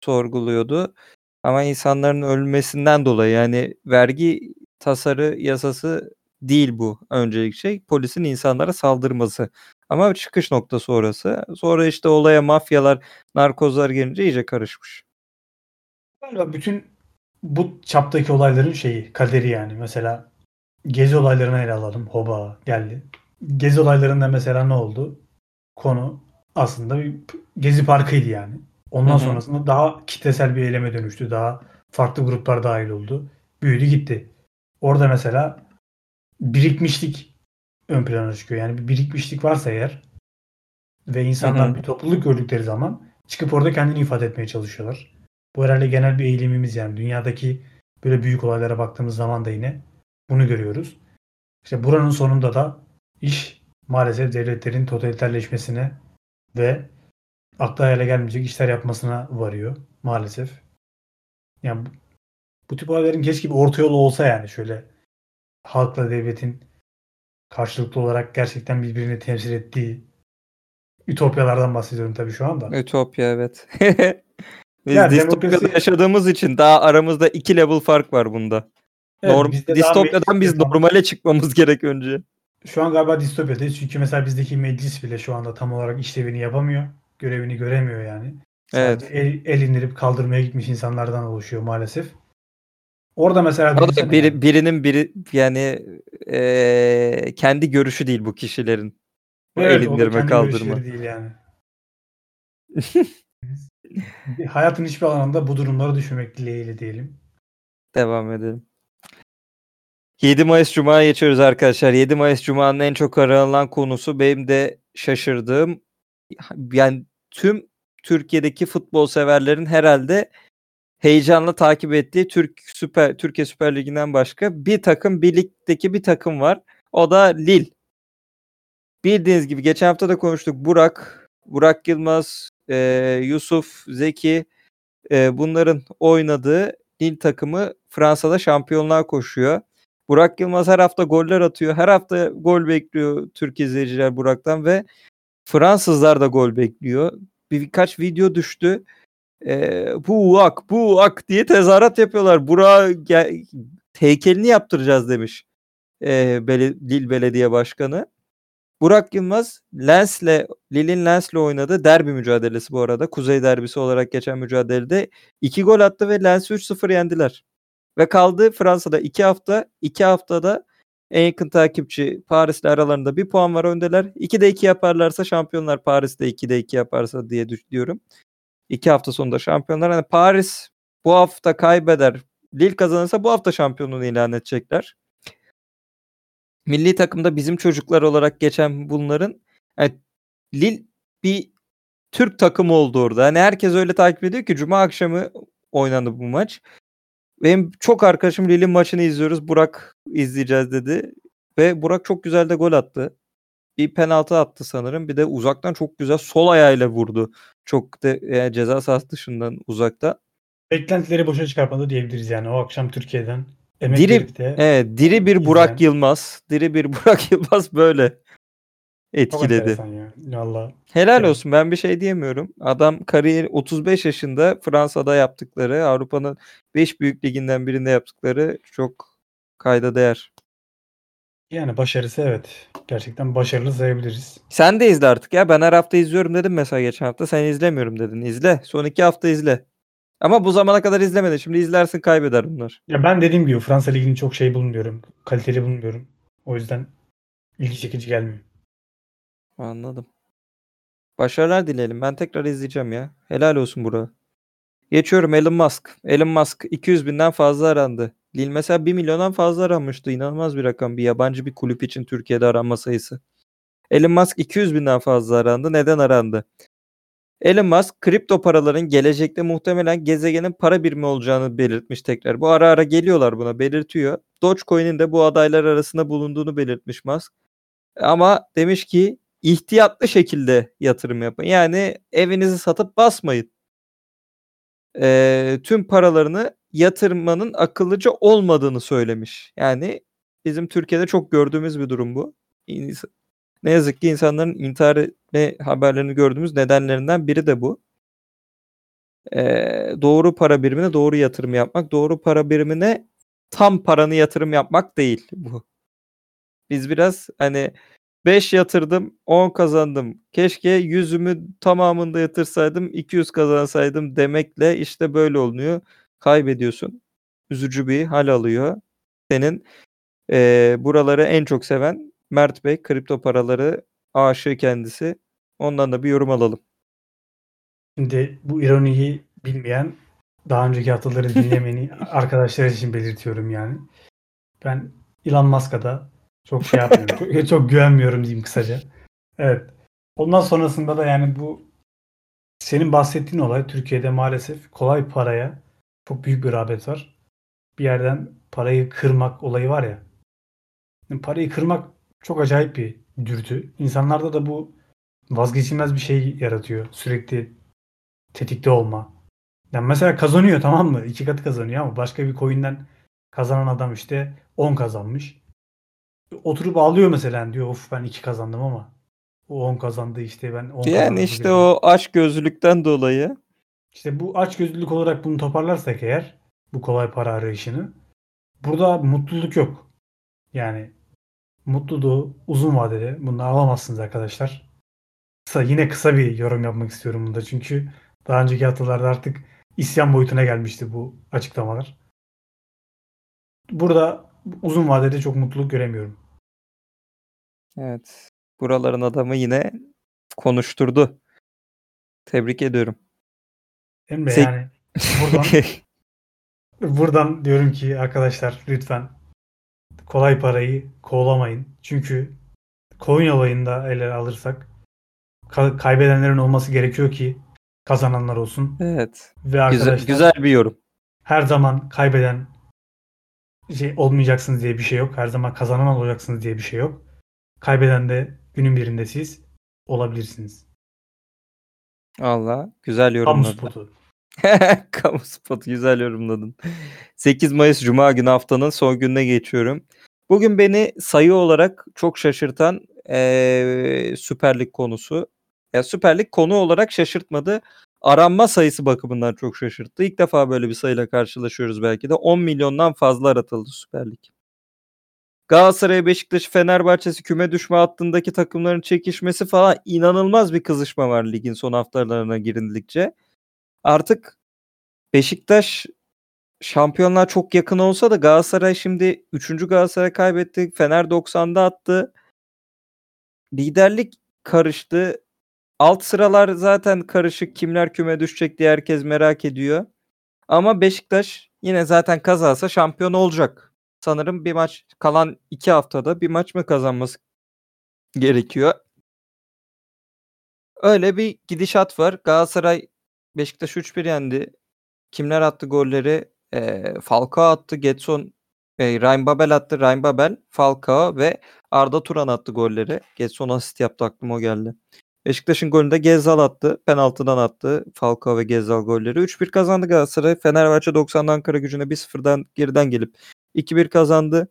sorguluyordu. Ama insanların ölmesinden dolayı yani vergi tasarı yasası değil bu öncelik şey. Polisin insanlara saldırması. Ama çıkış noktası orası. Sonra işte olaya mafyalar, narkozlar gelince iyice karışmış. Galiba bütün bu çaptaki olayların şeyi, kaderi yani. Mesela gezi olaylarına ele alalım. Hoba geldi. Gezi olaylarında mesela ne oldu? Konu aslında bir gezi parkıydı yani. Ondan Hı hı. sonrasında daha kitlesel bir eyleme dönüştü. Daha farklı gruplar dahil oldu. Büyüdü gitti. Orada mesela birikmişlik ön plana çıkıyor. Yani bir birikmişlik varsa eğer ve insanlar Hı hı. bir topluluk gördükleri zaman çıkıp orada kendini ifade etmeye çalışıyorlar. Bu herhalde genel bir eğilimimiz yani. Dünyadaki böyle büyük olaylara baktığımız zaman da yine bunu görüyoruz. İşte buranın sonunda da iş maalesef devletlerin totaliterleşmesine ve akla hayale gelmeyecek işler yapmasına varıyor maalesef. Yani bu, bu tip olayların keşke bir orta yolu olsa yani şöyle halkla devletin karşılıklı olarak gerçekten birbirini temsil ettiği ütopyalardan bahsediyorum tabii şu anda. Ütopya evet. Biz Ya distopyada demokrasi- yaşadığımız için daha aramızda iki level fark var bunda. Evet, Norm- distopyadan biz meclis- normale çıkmamız gerek önce. Şu an galiba distopyadayız. Çünkü mesela bizdeki meclis bile şu anda tam olarak işlevini yapamıyor. Görevini göremiyor yani. Evet. Sadece El, el indirip kaldırmaya gitmiş insanlardan oluşuyor maalesef. Orada mesela O da biri, yani. birinin biri yani eee, kendi görüşü değil bu kişilerin. Bu Evet, el indirme kaldırma. değil yani. Hayatın hiçbir alanında bu durumlara düşmemek dileğiyle diyelim. Devam edelim. 7 Mayıs Cuma'ya geçiyoruz arkadaşlar. 7 Mayıs Cuma'nın en çok aranılan konusu benim de şaşırdığım yani tüm Türkiye'deki futbol severlerin herhalde heyecanla takip ettiği Türk Süper Türkiye Süper Ligi'nden başka bir takım bir ligdeki bir takım var. O da Lille. Bildiğiniz gibi geçen hafta da konuştuk. Burak, Burak Yılmaz, eee, Yusuf, Zeki eee, bunların oynadığı Lille takımı Fransa'da şampiyonluğa koşuyor. Burak Yılmaz her hafta goller atıyor. Her hafta gol bekliyor Türk izleyiciler Burak'tan ve Fransızlar da gol bekliyor. Bir, birkaç video düştü. Eee bu ak bu ak diye tezahürat yapıyorlar. Burak heykelini yaptıracağız demiş. Eee bele- Lille Belediye Başkanı. Burak Yılmaz Lens'le Lille'in Lens'le oynadığı derbi mücadelesi bu arada. Kuzey derbisi olarak geçen mücadelede 2 gol attı ve Lens'i 3-0 yendiler. Ve kaldı Fransa'da 2 hafta. 2 haftada en yakın takipçi Paris'le aralarında bir puan var öndeler. 2'de 2 yaparlarsa şampiyonlar Paris'te 2'de 2 yaparsa diye düşünüyorum. 2 hafta sonunda şampiyonlar. Yani Paris bu hafta kaybeder. Lille kazanırsa bu hafta şampiyonluğunu ilan edecekler. Milli takımda bizim çocuklar olarak geçen bunların yani Lille bir Türk takımı oldu orada. Hani herkes öyle takip ediyor ki Cuma akşamı oynandı bu maç. Benim çok arkadaşım Lille'in maçını izliyoruz. Burak izleyeceğiz dedi. Ve Burak çok güzel de gol attı. Bir penaltı attı sanırım. Bir de uzaktan çok güzel sol ayağıyla vurdu. Çok da yani ceza sahası dışından uzakta. Beklentileri boşa çıkartmadı diyebiliriz yani. O akşam Türkiye'den Diri, evet, diri bir Burak izleyen- Yılmaz. Diri bir Burak Yılmaz böyle etkiledi. Valla. Helal Evet. olsun ben bir şey diyemiyorum. Adam kariyeri 35 yaşında Fransa'da yaptıkları, Avrupa'nın 5 büyük liginden birinde yaptıkları çok kayda değer. Yani başarısı evet. Gerçekten başarılı sayabiliriz. Sen de izle artık ya. Ben her hafta izliyorum dedim mesela geçen hafta. Sen izlemiyorum dedin. İzle. Son iki hafta izle. Ama bu zamana kadar izlemedin. Şimdi izlersin kaybeder bunlar. Ya ben dediğim gibi Fransa Ligi'ni çok şey bulmuyorum. Kaliteli bulmuyorum. O yüzden ilgi çekici gelmiyor. Anladım. Başarılar dileyelim. Ben tekrar izleyeceğim ya. Helal olsun Burak. Geçiyorum Elon Musk. Elon Musk 200 binden fazla arandı. Lille mesela 1 milyondan fazla aranmıştı. İnanılmaz bir rakam. Bir yabancı bir kulüp için Türkiye'de aranma sayısı. Elon Musk 200 binden fazla arandı. Neden arandı? Elon Musk kripto paraların gelecekte muhtemelen gezegenin para birimi olacağını belirtmiş tekrar. Bu ara ara geliyorlar buna belirtiyor. Dogecoin'in de bu adaylar arasında bulunduğunu belirtmiş Musk. Ama demiş ki ihtiyatlı şekilde yatırım yapın. Yani evinizi satıp basmayın. Ee, tüm paralarını yatırmanın akıllıca olmadığını söylemiş. Yani bizim Türkiye'de çok gördüğümüz bir durum bu. Ne yazık ki insanların intihar etme haberlerini gördüğümüz nedenlerinden biri de bu. Ee, doğru para birimine doğru yatırım yapmak, doğru para birimine tam paranı yatırım yapmak değil bu. Biz biraz hani 5 yatırdım 10 kazandım. Keşke yüzümü tamamında yatırsaydım 200 kazansaydım demekle işte böyle oluyor. Kaybediyorsun. Üzücü bir hal alıyor. Senin eee, buraları en çok seven Mert Bey kripto paraları aşığı kendisi. Ondan da bir yorum alalım. Şimdi bu ironiyi bilmeyen daha önceki haftaları dinlemeni arkadaşlar için belirtiyorum yani. Ben Elon Musk'a da çok şey yapmıyorum. çok, çok güvenmiyorum diyeyim kısaca. Evet. Ondan sonrasında da yani bu senin bahsettiğin olay Türkiye'de maalesef kolay paraya çok büyük bir rağbet var. Bir yerden parayı kırmak olayı var ya. Yani parayı kırmak çok acayip bir dürtü. İnsanlarda da bu vazgeçilmez bir şey yaratıyor. Sürekli tetikte olma. Yani mesela kazanıyor tamam mı? İki katı kazanıyor ama başka bir coin'den kazanan adam işte 10 kazanmış. Oturup ağlıyor mesela diyor of ben 2 kazandım ama o 10 kazandı işte ben 10 kazandım. Yani işte gibi. o aşk gözlülükten dolayı İşte bu açgözlülük olarak bunu toparlarsak eğer bu kolay para arayışını burada mutluluk yok. Yani mutluluğu uzun vadede bunu alamazsınız arkadaşlar. Kısa, yine kısa bir yorum yapmak istiyorum bunda çünkü daha önceki haftalarda artık isyan boyutuna gelmişti bu açıklamalar. Burada uzun vadede çok mutluluk göremiyorum. evet buraların adamı yine konuşturdu. Tebrik ediyorum. Emre Sek- yani buradan Buradan diyorum ki arkadaşlar lütfen kolay parayı kovalamayın. Çünkü coin olayında ele alırsak ka- kaybedenlerin olması gerekiyor ki kazananlar olsun. evet. Ve Güzel, arkadaşlar güzel bir yorum. her zaman kaybeden şey olmayacaksınız diye bir şey yok. Her zaman kazanan olacaksınız diye bir şey yok. Kaybeden de günün birinde siz olabilirsiniz. Allah güzel Kamu spotu. Kamu spotu güzel yorumladın. 8 Mayıs Cuma günü haftanın son gününe geçiyorum. Bugün beni sayı olarak çok şaşırtan eee Süper Lig konusu. Ya Süper Lig konu olarak şaşırtmadı. Aranma sayısı bakımından çok şaşırttı. İlk defa böyle bir sayıyla karşılaşıyoruz belki de. 10 milyondan fazla aratıldı Süper Lig. Galatasaray, Beşiktaş, Fenerbahçe'si küme düşme hattındaki takımların çekişmesi falan inanılmaz bir kızışma var ligin son haftalarına girildikçe. Artık Beşiktaş şampiyonlar çok yakın olsa da Galatasaray şimdi 3. Galatasaray kaybetti. Fener 90'da attı. Liderlik karıştı. Alt sıralar zaten karışık. Kimler küme düşecek diye herkes merak ediyor. Ama Beşiktaş yine zaten kazansa şampiyon olacak. Sanırım bir maç kalan iki haftada bir maç mı kazanması gerekiyor. Öyle bir gidişat var. Galatasaray Beşiktaş 3-1 yendi. Kimler attı golleri? Eee Falcao attı. Getson, eee Ryan Babel attı. Ryan Babel, Falcao ve Arda Turan attı golleri. Getson asist yaptı aklıma o geldi. Beşiktaş'ın golünü de Gezzal attı. Penaltıdan attı. Falcao ve Gezzal golleri. 3-1 kazandı Galatasaray. Fenerbahçe 90'da Ankara gücüne 1-0'dan geriden gelip 2-1 kazandı.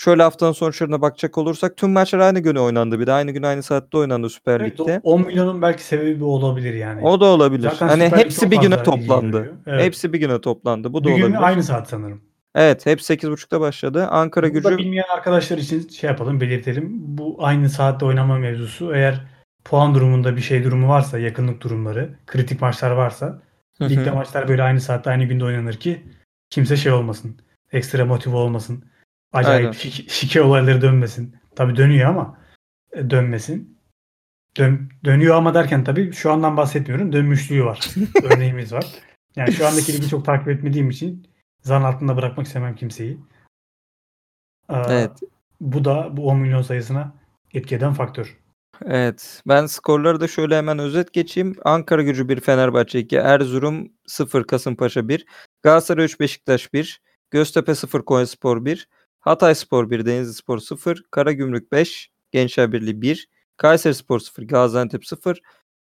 Şöyle haftanın sonuçlarına bakacak olursak tüm maçlar aynı güne oynandı. Bir de aynı gün aynı saatte oynandı Süper Evet, Lig'de. o 10 milyonun belki sebebi bu olabilir yani. O da olabilir. Zaten hani Süper Lig hepsi çok bir güne fazla ilgi toplandı. görüyor. Evet. Hepsi bir güne toplandı. Bu da Bir gün olabilir. aynı saat sanırım. Evet, hepsi 8.30'da başladı. Ankara Bunu da Gücü bilmeyen arkadaşlar için şey yapalım, belirtelim. Bu aynı saatte oynama mevzusu eğer puan durumunda bir şey durumu varsa, yakınlık durumları, kritik maçlar varsa Hı hı. ligde maçlar böyle aynı saatte aynı günde oynanır ki kimse şey olmasın. Ekstra motive olmasın. Acayip şike, şike olayları dönmesin. Tabii dönüyor ama e, dönmesin. Dön, dönüyor ama derken tabii şu andan bahsetmiyorum. Dönmüşlüğü var. Örneğimiz var. Yani şu andaki ligi çok takip etmediğim için zan altında bırakmak istemem kimseyi. Ee, Evet. Bu da bu 10 milyon sayısına etki eden faktör. Evet. Ben skorları da şöyle hemen özet geçeyim. Ankara Gücü 1, Fenerbahçe 2, Erzurum 0, Kasımpaşa 1, Galatasaray 3, Beşiktaş 1, Göztepe 0, Konyaspor 1, Hatay Spor 1, Denizlispor 0, Karagümrük 5, Gençler Birliği 1, Kayseri Spor 0, Gaziantep 0,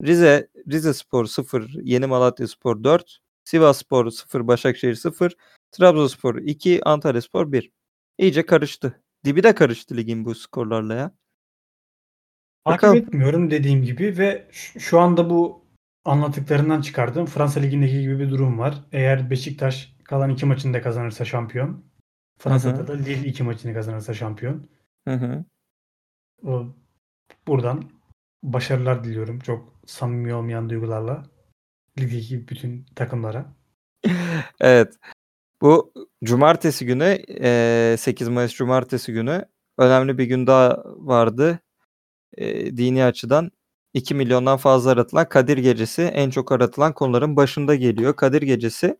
Rize Rize Spor 0, Yeni Malatya Spor 4, Sivas Spor 0, Başakşehir 0, Trabzonspor 2, Antalya Spor 1. İyice karıştı. Dibi de karıştı ligin bu skorlarla ya. Takip Bakalım. etmiyorum dediğim gibi ve şu anda bu anlattıklarından çıkardığım Fransa Ligi'ndeki gibi bir durum var. Eğer Beşiktaş kalan iki maçını da kazanırsa şampiyon. Fransa'da da Lille iki maçını kazanırsa şampiyon. Hı hı. Buradan başarılar diliyorum. Çok samimi olmayan duygularla. Ligdeki bütün takımlara. Evet. Bu cumartesi günü eee, 8 Mayıs cumartesi günü önemli bir gün daha vardı. Dini açıdan 2 milyondan fazla aratılan Kadir Gecesi en çok aratılan konuların başında geliyor. Kadir Gecesi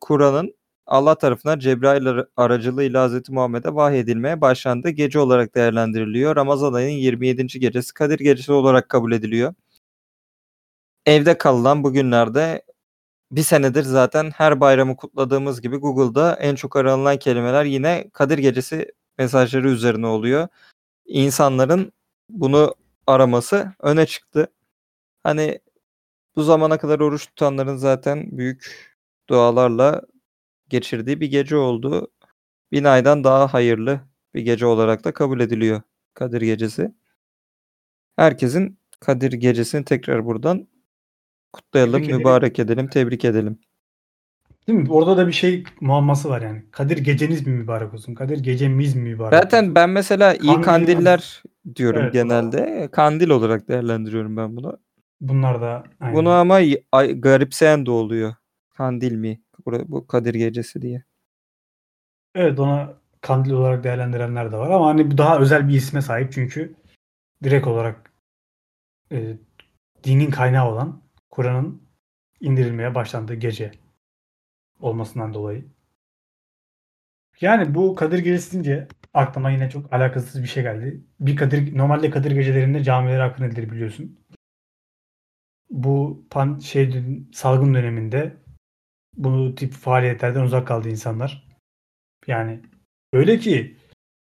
Kur'an'ın Allah tarafından Cebrail ar- aracılığıyla Hz. Muhammed'e vahyedilmeye başlandığı gece olarak değerlendiriliyor. Ramazan ayının 27. gecesi Kadir Gecesi olarak kabul ediliyor. Evde kalınan bu günlerde bir senedir zaten her bayramı kutladığımız gibi Google'da en çok aranılan kelimeler yine Kadir Gecesi mesajları üzerine oluyor. İnsanların bunu araması öne çıktı. Hani bu zamana kadar oruç tutanların zaten büyük dualarla geçirdiği bir gece oldu. Bin aydan daha hayırlı bir gece olarak da kabul ediliyor Kadir Gecesi. Herkesin Kadir Gecesi'ni tekrar buradan kutlayalım, Tebrik mübarek edelim, tebrik edelim. Değil mi? Orada da bir şey muamması var yani. Kadir geceniz mi mübarek olsun? Kadir gecemiz mi mübarek olsun? Zaten ben mesela iyi Kandil- kandiller diyorum Evet, genelde. Kandil olarak değerlendiriyorum ben bunu. Bunlar da aynen. Bunu ama garipseyen de oluyor. Kandil mi? Bu, Kadir Gecesi diye. Evet ona kandil olarak değerlendirenler de var ama hani bu daha özel bir isme sahip çünkü direkt olarak e, dinin kaynağı olan Kur'an'ın indirilmeye başlandığı gece olmasından dolayı. Yani bu Kadir Gecesi deyince aklıma yine çok alakasız bir şey geldi. Bir Kadir normalde Kadir gecelerinde camilere akın edilir biliyorsun. Bu pan şey salgın döneminde bu tip faaliyetlerden uzak kaldı insanlar. Yani öyle ki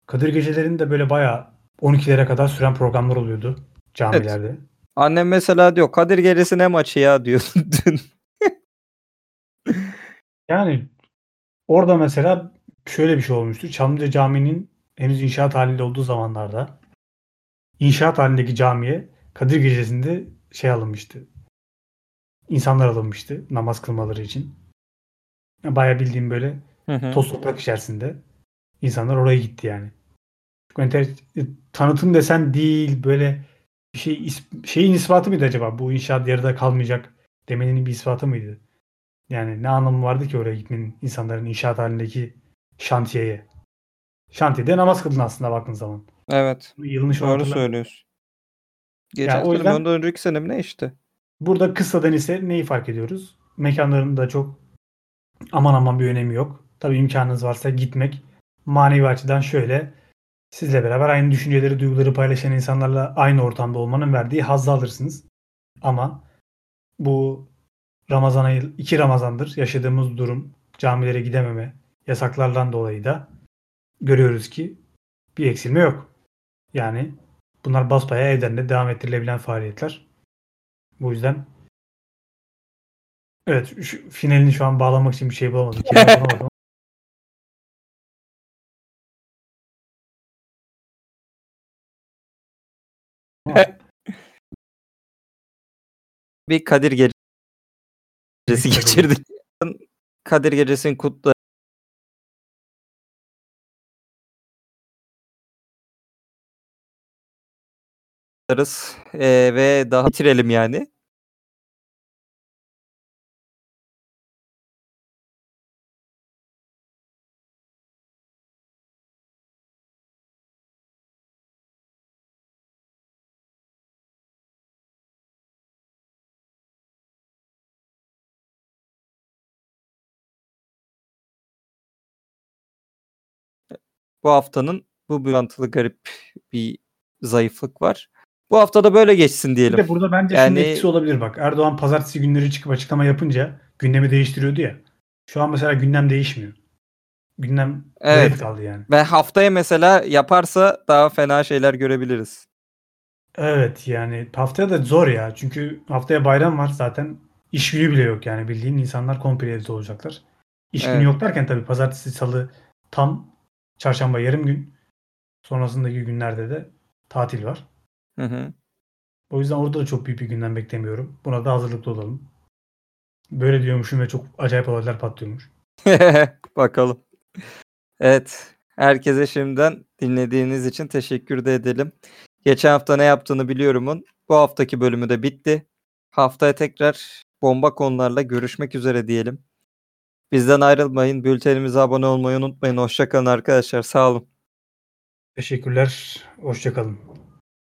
Kadir gecelerinde böyle bayağı 12'lere kadar süren programlar oluyordu camilerde. Annem mesela diyor Kadir Gecesi ne maçı ya diyor dün. Yani orada mesela şöyle bir şey olmuştu. Çamlıca Camii'nin henüz inşaat halinde olduğu zamanlarda inşaat halindeki camiye Kadir Gecesi'nde şey alınmıştı. İnsanlar alınmıştı namaz kılmaları için. Bayağı bildiğim böyle Hı hı. toz toprak içerisinde insanlar oraya gitti yani. Çok enter, tanıtım desen değil böyle bir şey is- şeyin ispatı mıydı acaba? Bu inşaat yarıda kalmayacak demenin bir ispatı mıydı? Yani ne anlamı vardı ki oraya gitmenin insanların inşaat halindeki şantiyeye? Şantiyede namaz kıldın aslında baktığın zaman. Evet. Yılını Doğru hatırlamıyorum. söylüyorsun. Geçen mi, yüzden- ondan önceki sene ne işte. Burada kıssadan ise neyi fark ediyoruz? Mekanların da çok aman aman bir önemi yok. Tabii imkanınız varsa gitmek manevi açıdan şöyle sizle beraber aynı düşünceleri, duyguları paylaşan insanlarla aynı ortamda olmanın verdiği hazzı alırsınız. Ama bu Ramazan ayı, iki Ramazandır yaşadığımız durum, camilere gidememe, yasaklardan dolayı da görüyoruz ki bir eksilme yok. Yani bunlar basbaya evden de devam ettirilebilen faaliyetler. Bu yüzden Evet şu finalini şu an bağlamak için bir şey bulamadım. Kelime bulamadım. Ama Bir Kadir Gecesi Kadir geçirdik. Kadir Gecesi'ni kutla. Ee, ve daha bitirelim yani. Bu haftanın bu bağlantılı garip bir zayıflık var. Bu hafta da böyle geçsin Bir diyelim. de burada bence şunun Yani- etkisi olabilir bak. Erdoğan pazartesi günleri çıkıp açıklama yapınca gündemi değiştiriyordu ya. Şu an mesela gündem değişmiyor. Gündem Evet. kaldı yani. Ve haftaya mesela yaparsa daha fena şeyler görebiliriz. Evet yani haftaya da zor ya. Çünkü haftaya bayram var zaten. İş günü bile yok yani bildiğin insanlar komple evde olacaklar. İş Evet. günü yok derken tabii pazartesi, salı tam çarşamba yarım gün. Sonrasındaki günlerde de tatil var. Hı hı. O yüzden orada da çok büyük bir gündem beklemiyorum. Buna da hazırlıklı olalım. Böyle diyormuşum ve çok acayip olaylar patlıyormuş. Bakalım. Evet. Herkese şimdiden dinlediğiniz için teşekkür de edelim. Geçen hafta ne yaptığını biliyorumun. Bu haftaki bölümü de bitti. Haftaya tekrar bomba konularla görüşmek üzere diyelim. Bizden ayrılmayın. Bültenimize abone olmayı unutmayın. Hoşçakalın arkadaşlar. Sağ olun. Teşekkürler. Hoşçakalın.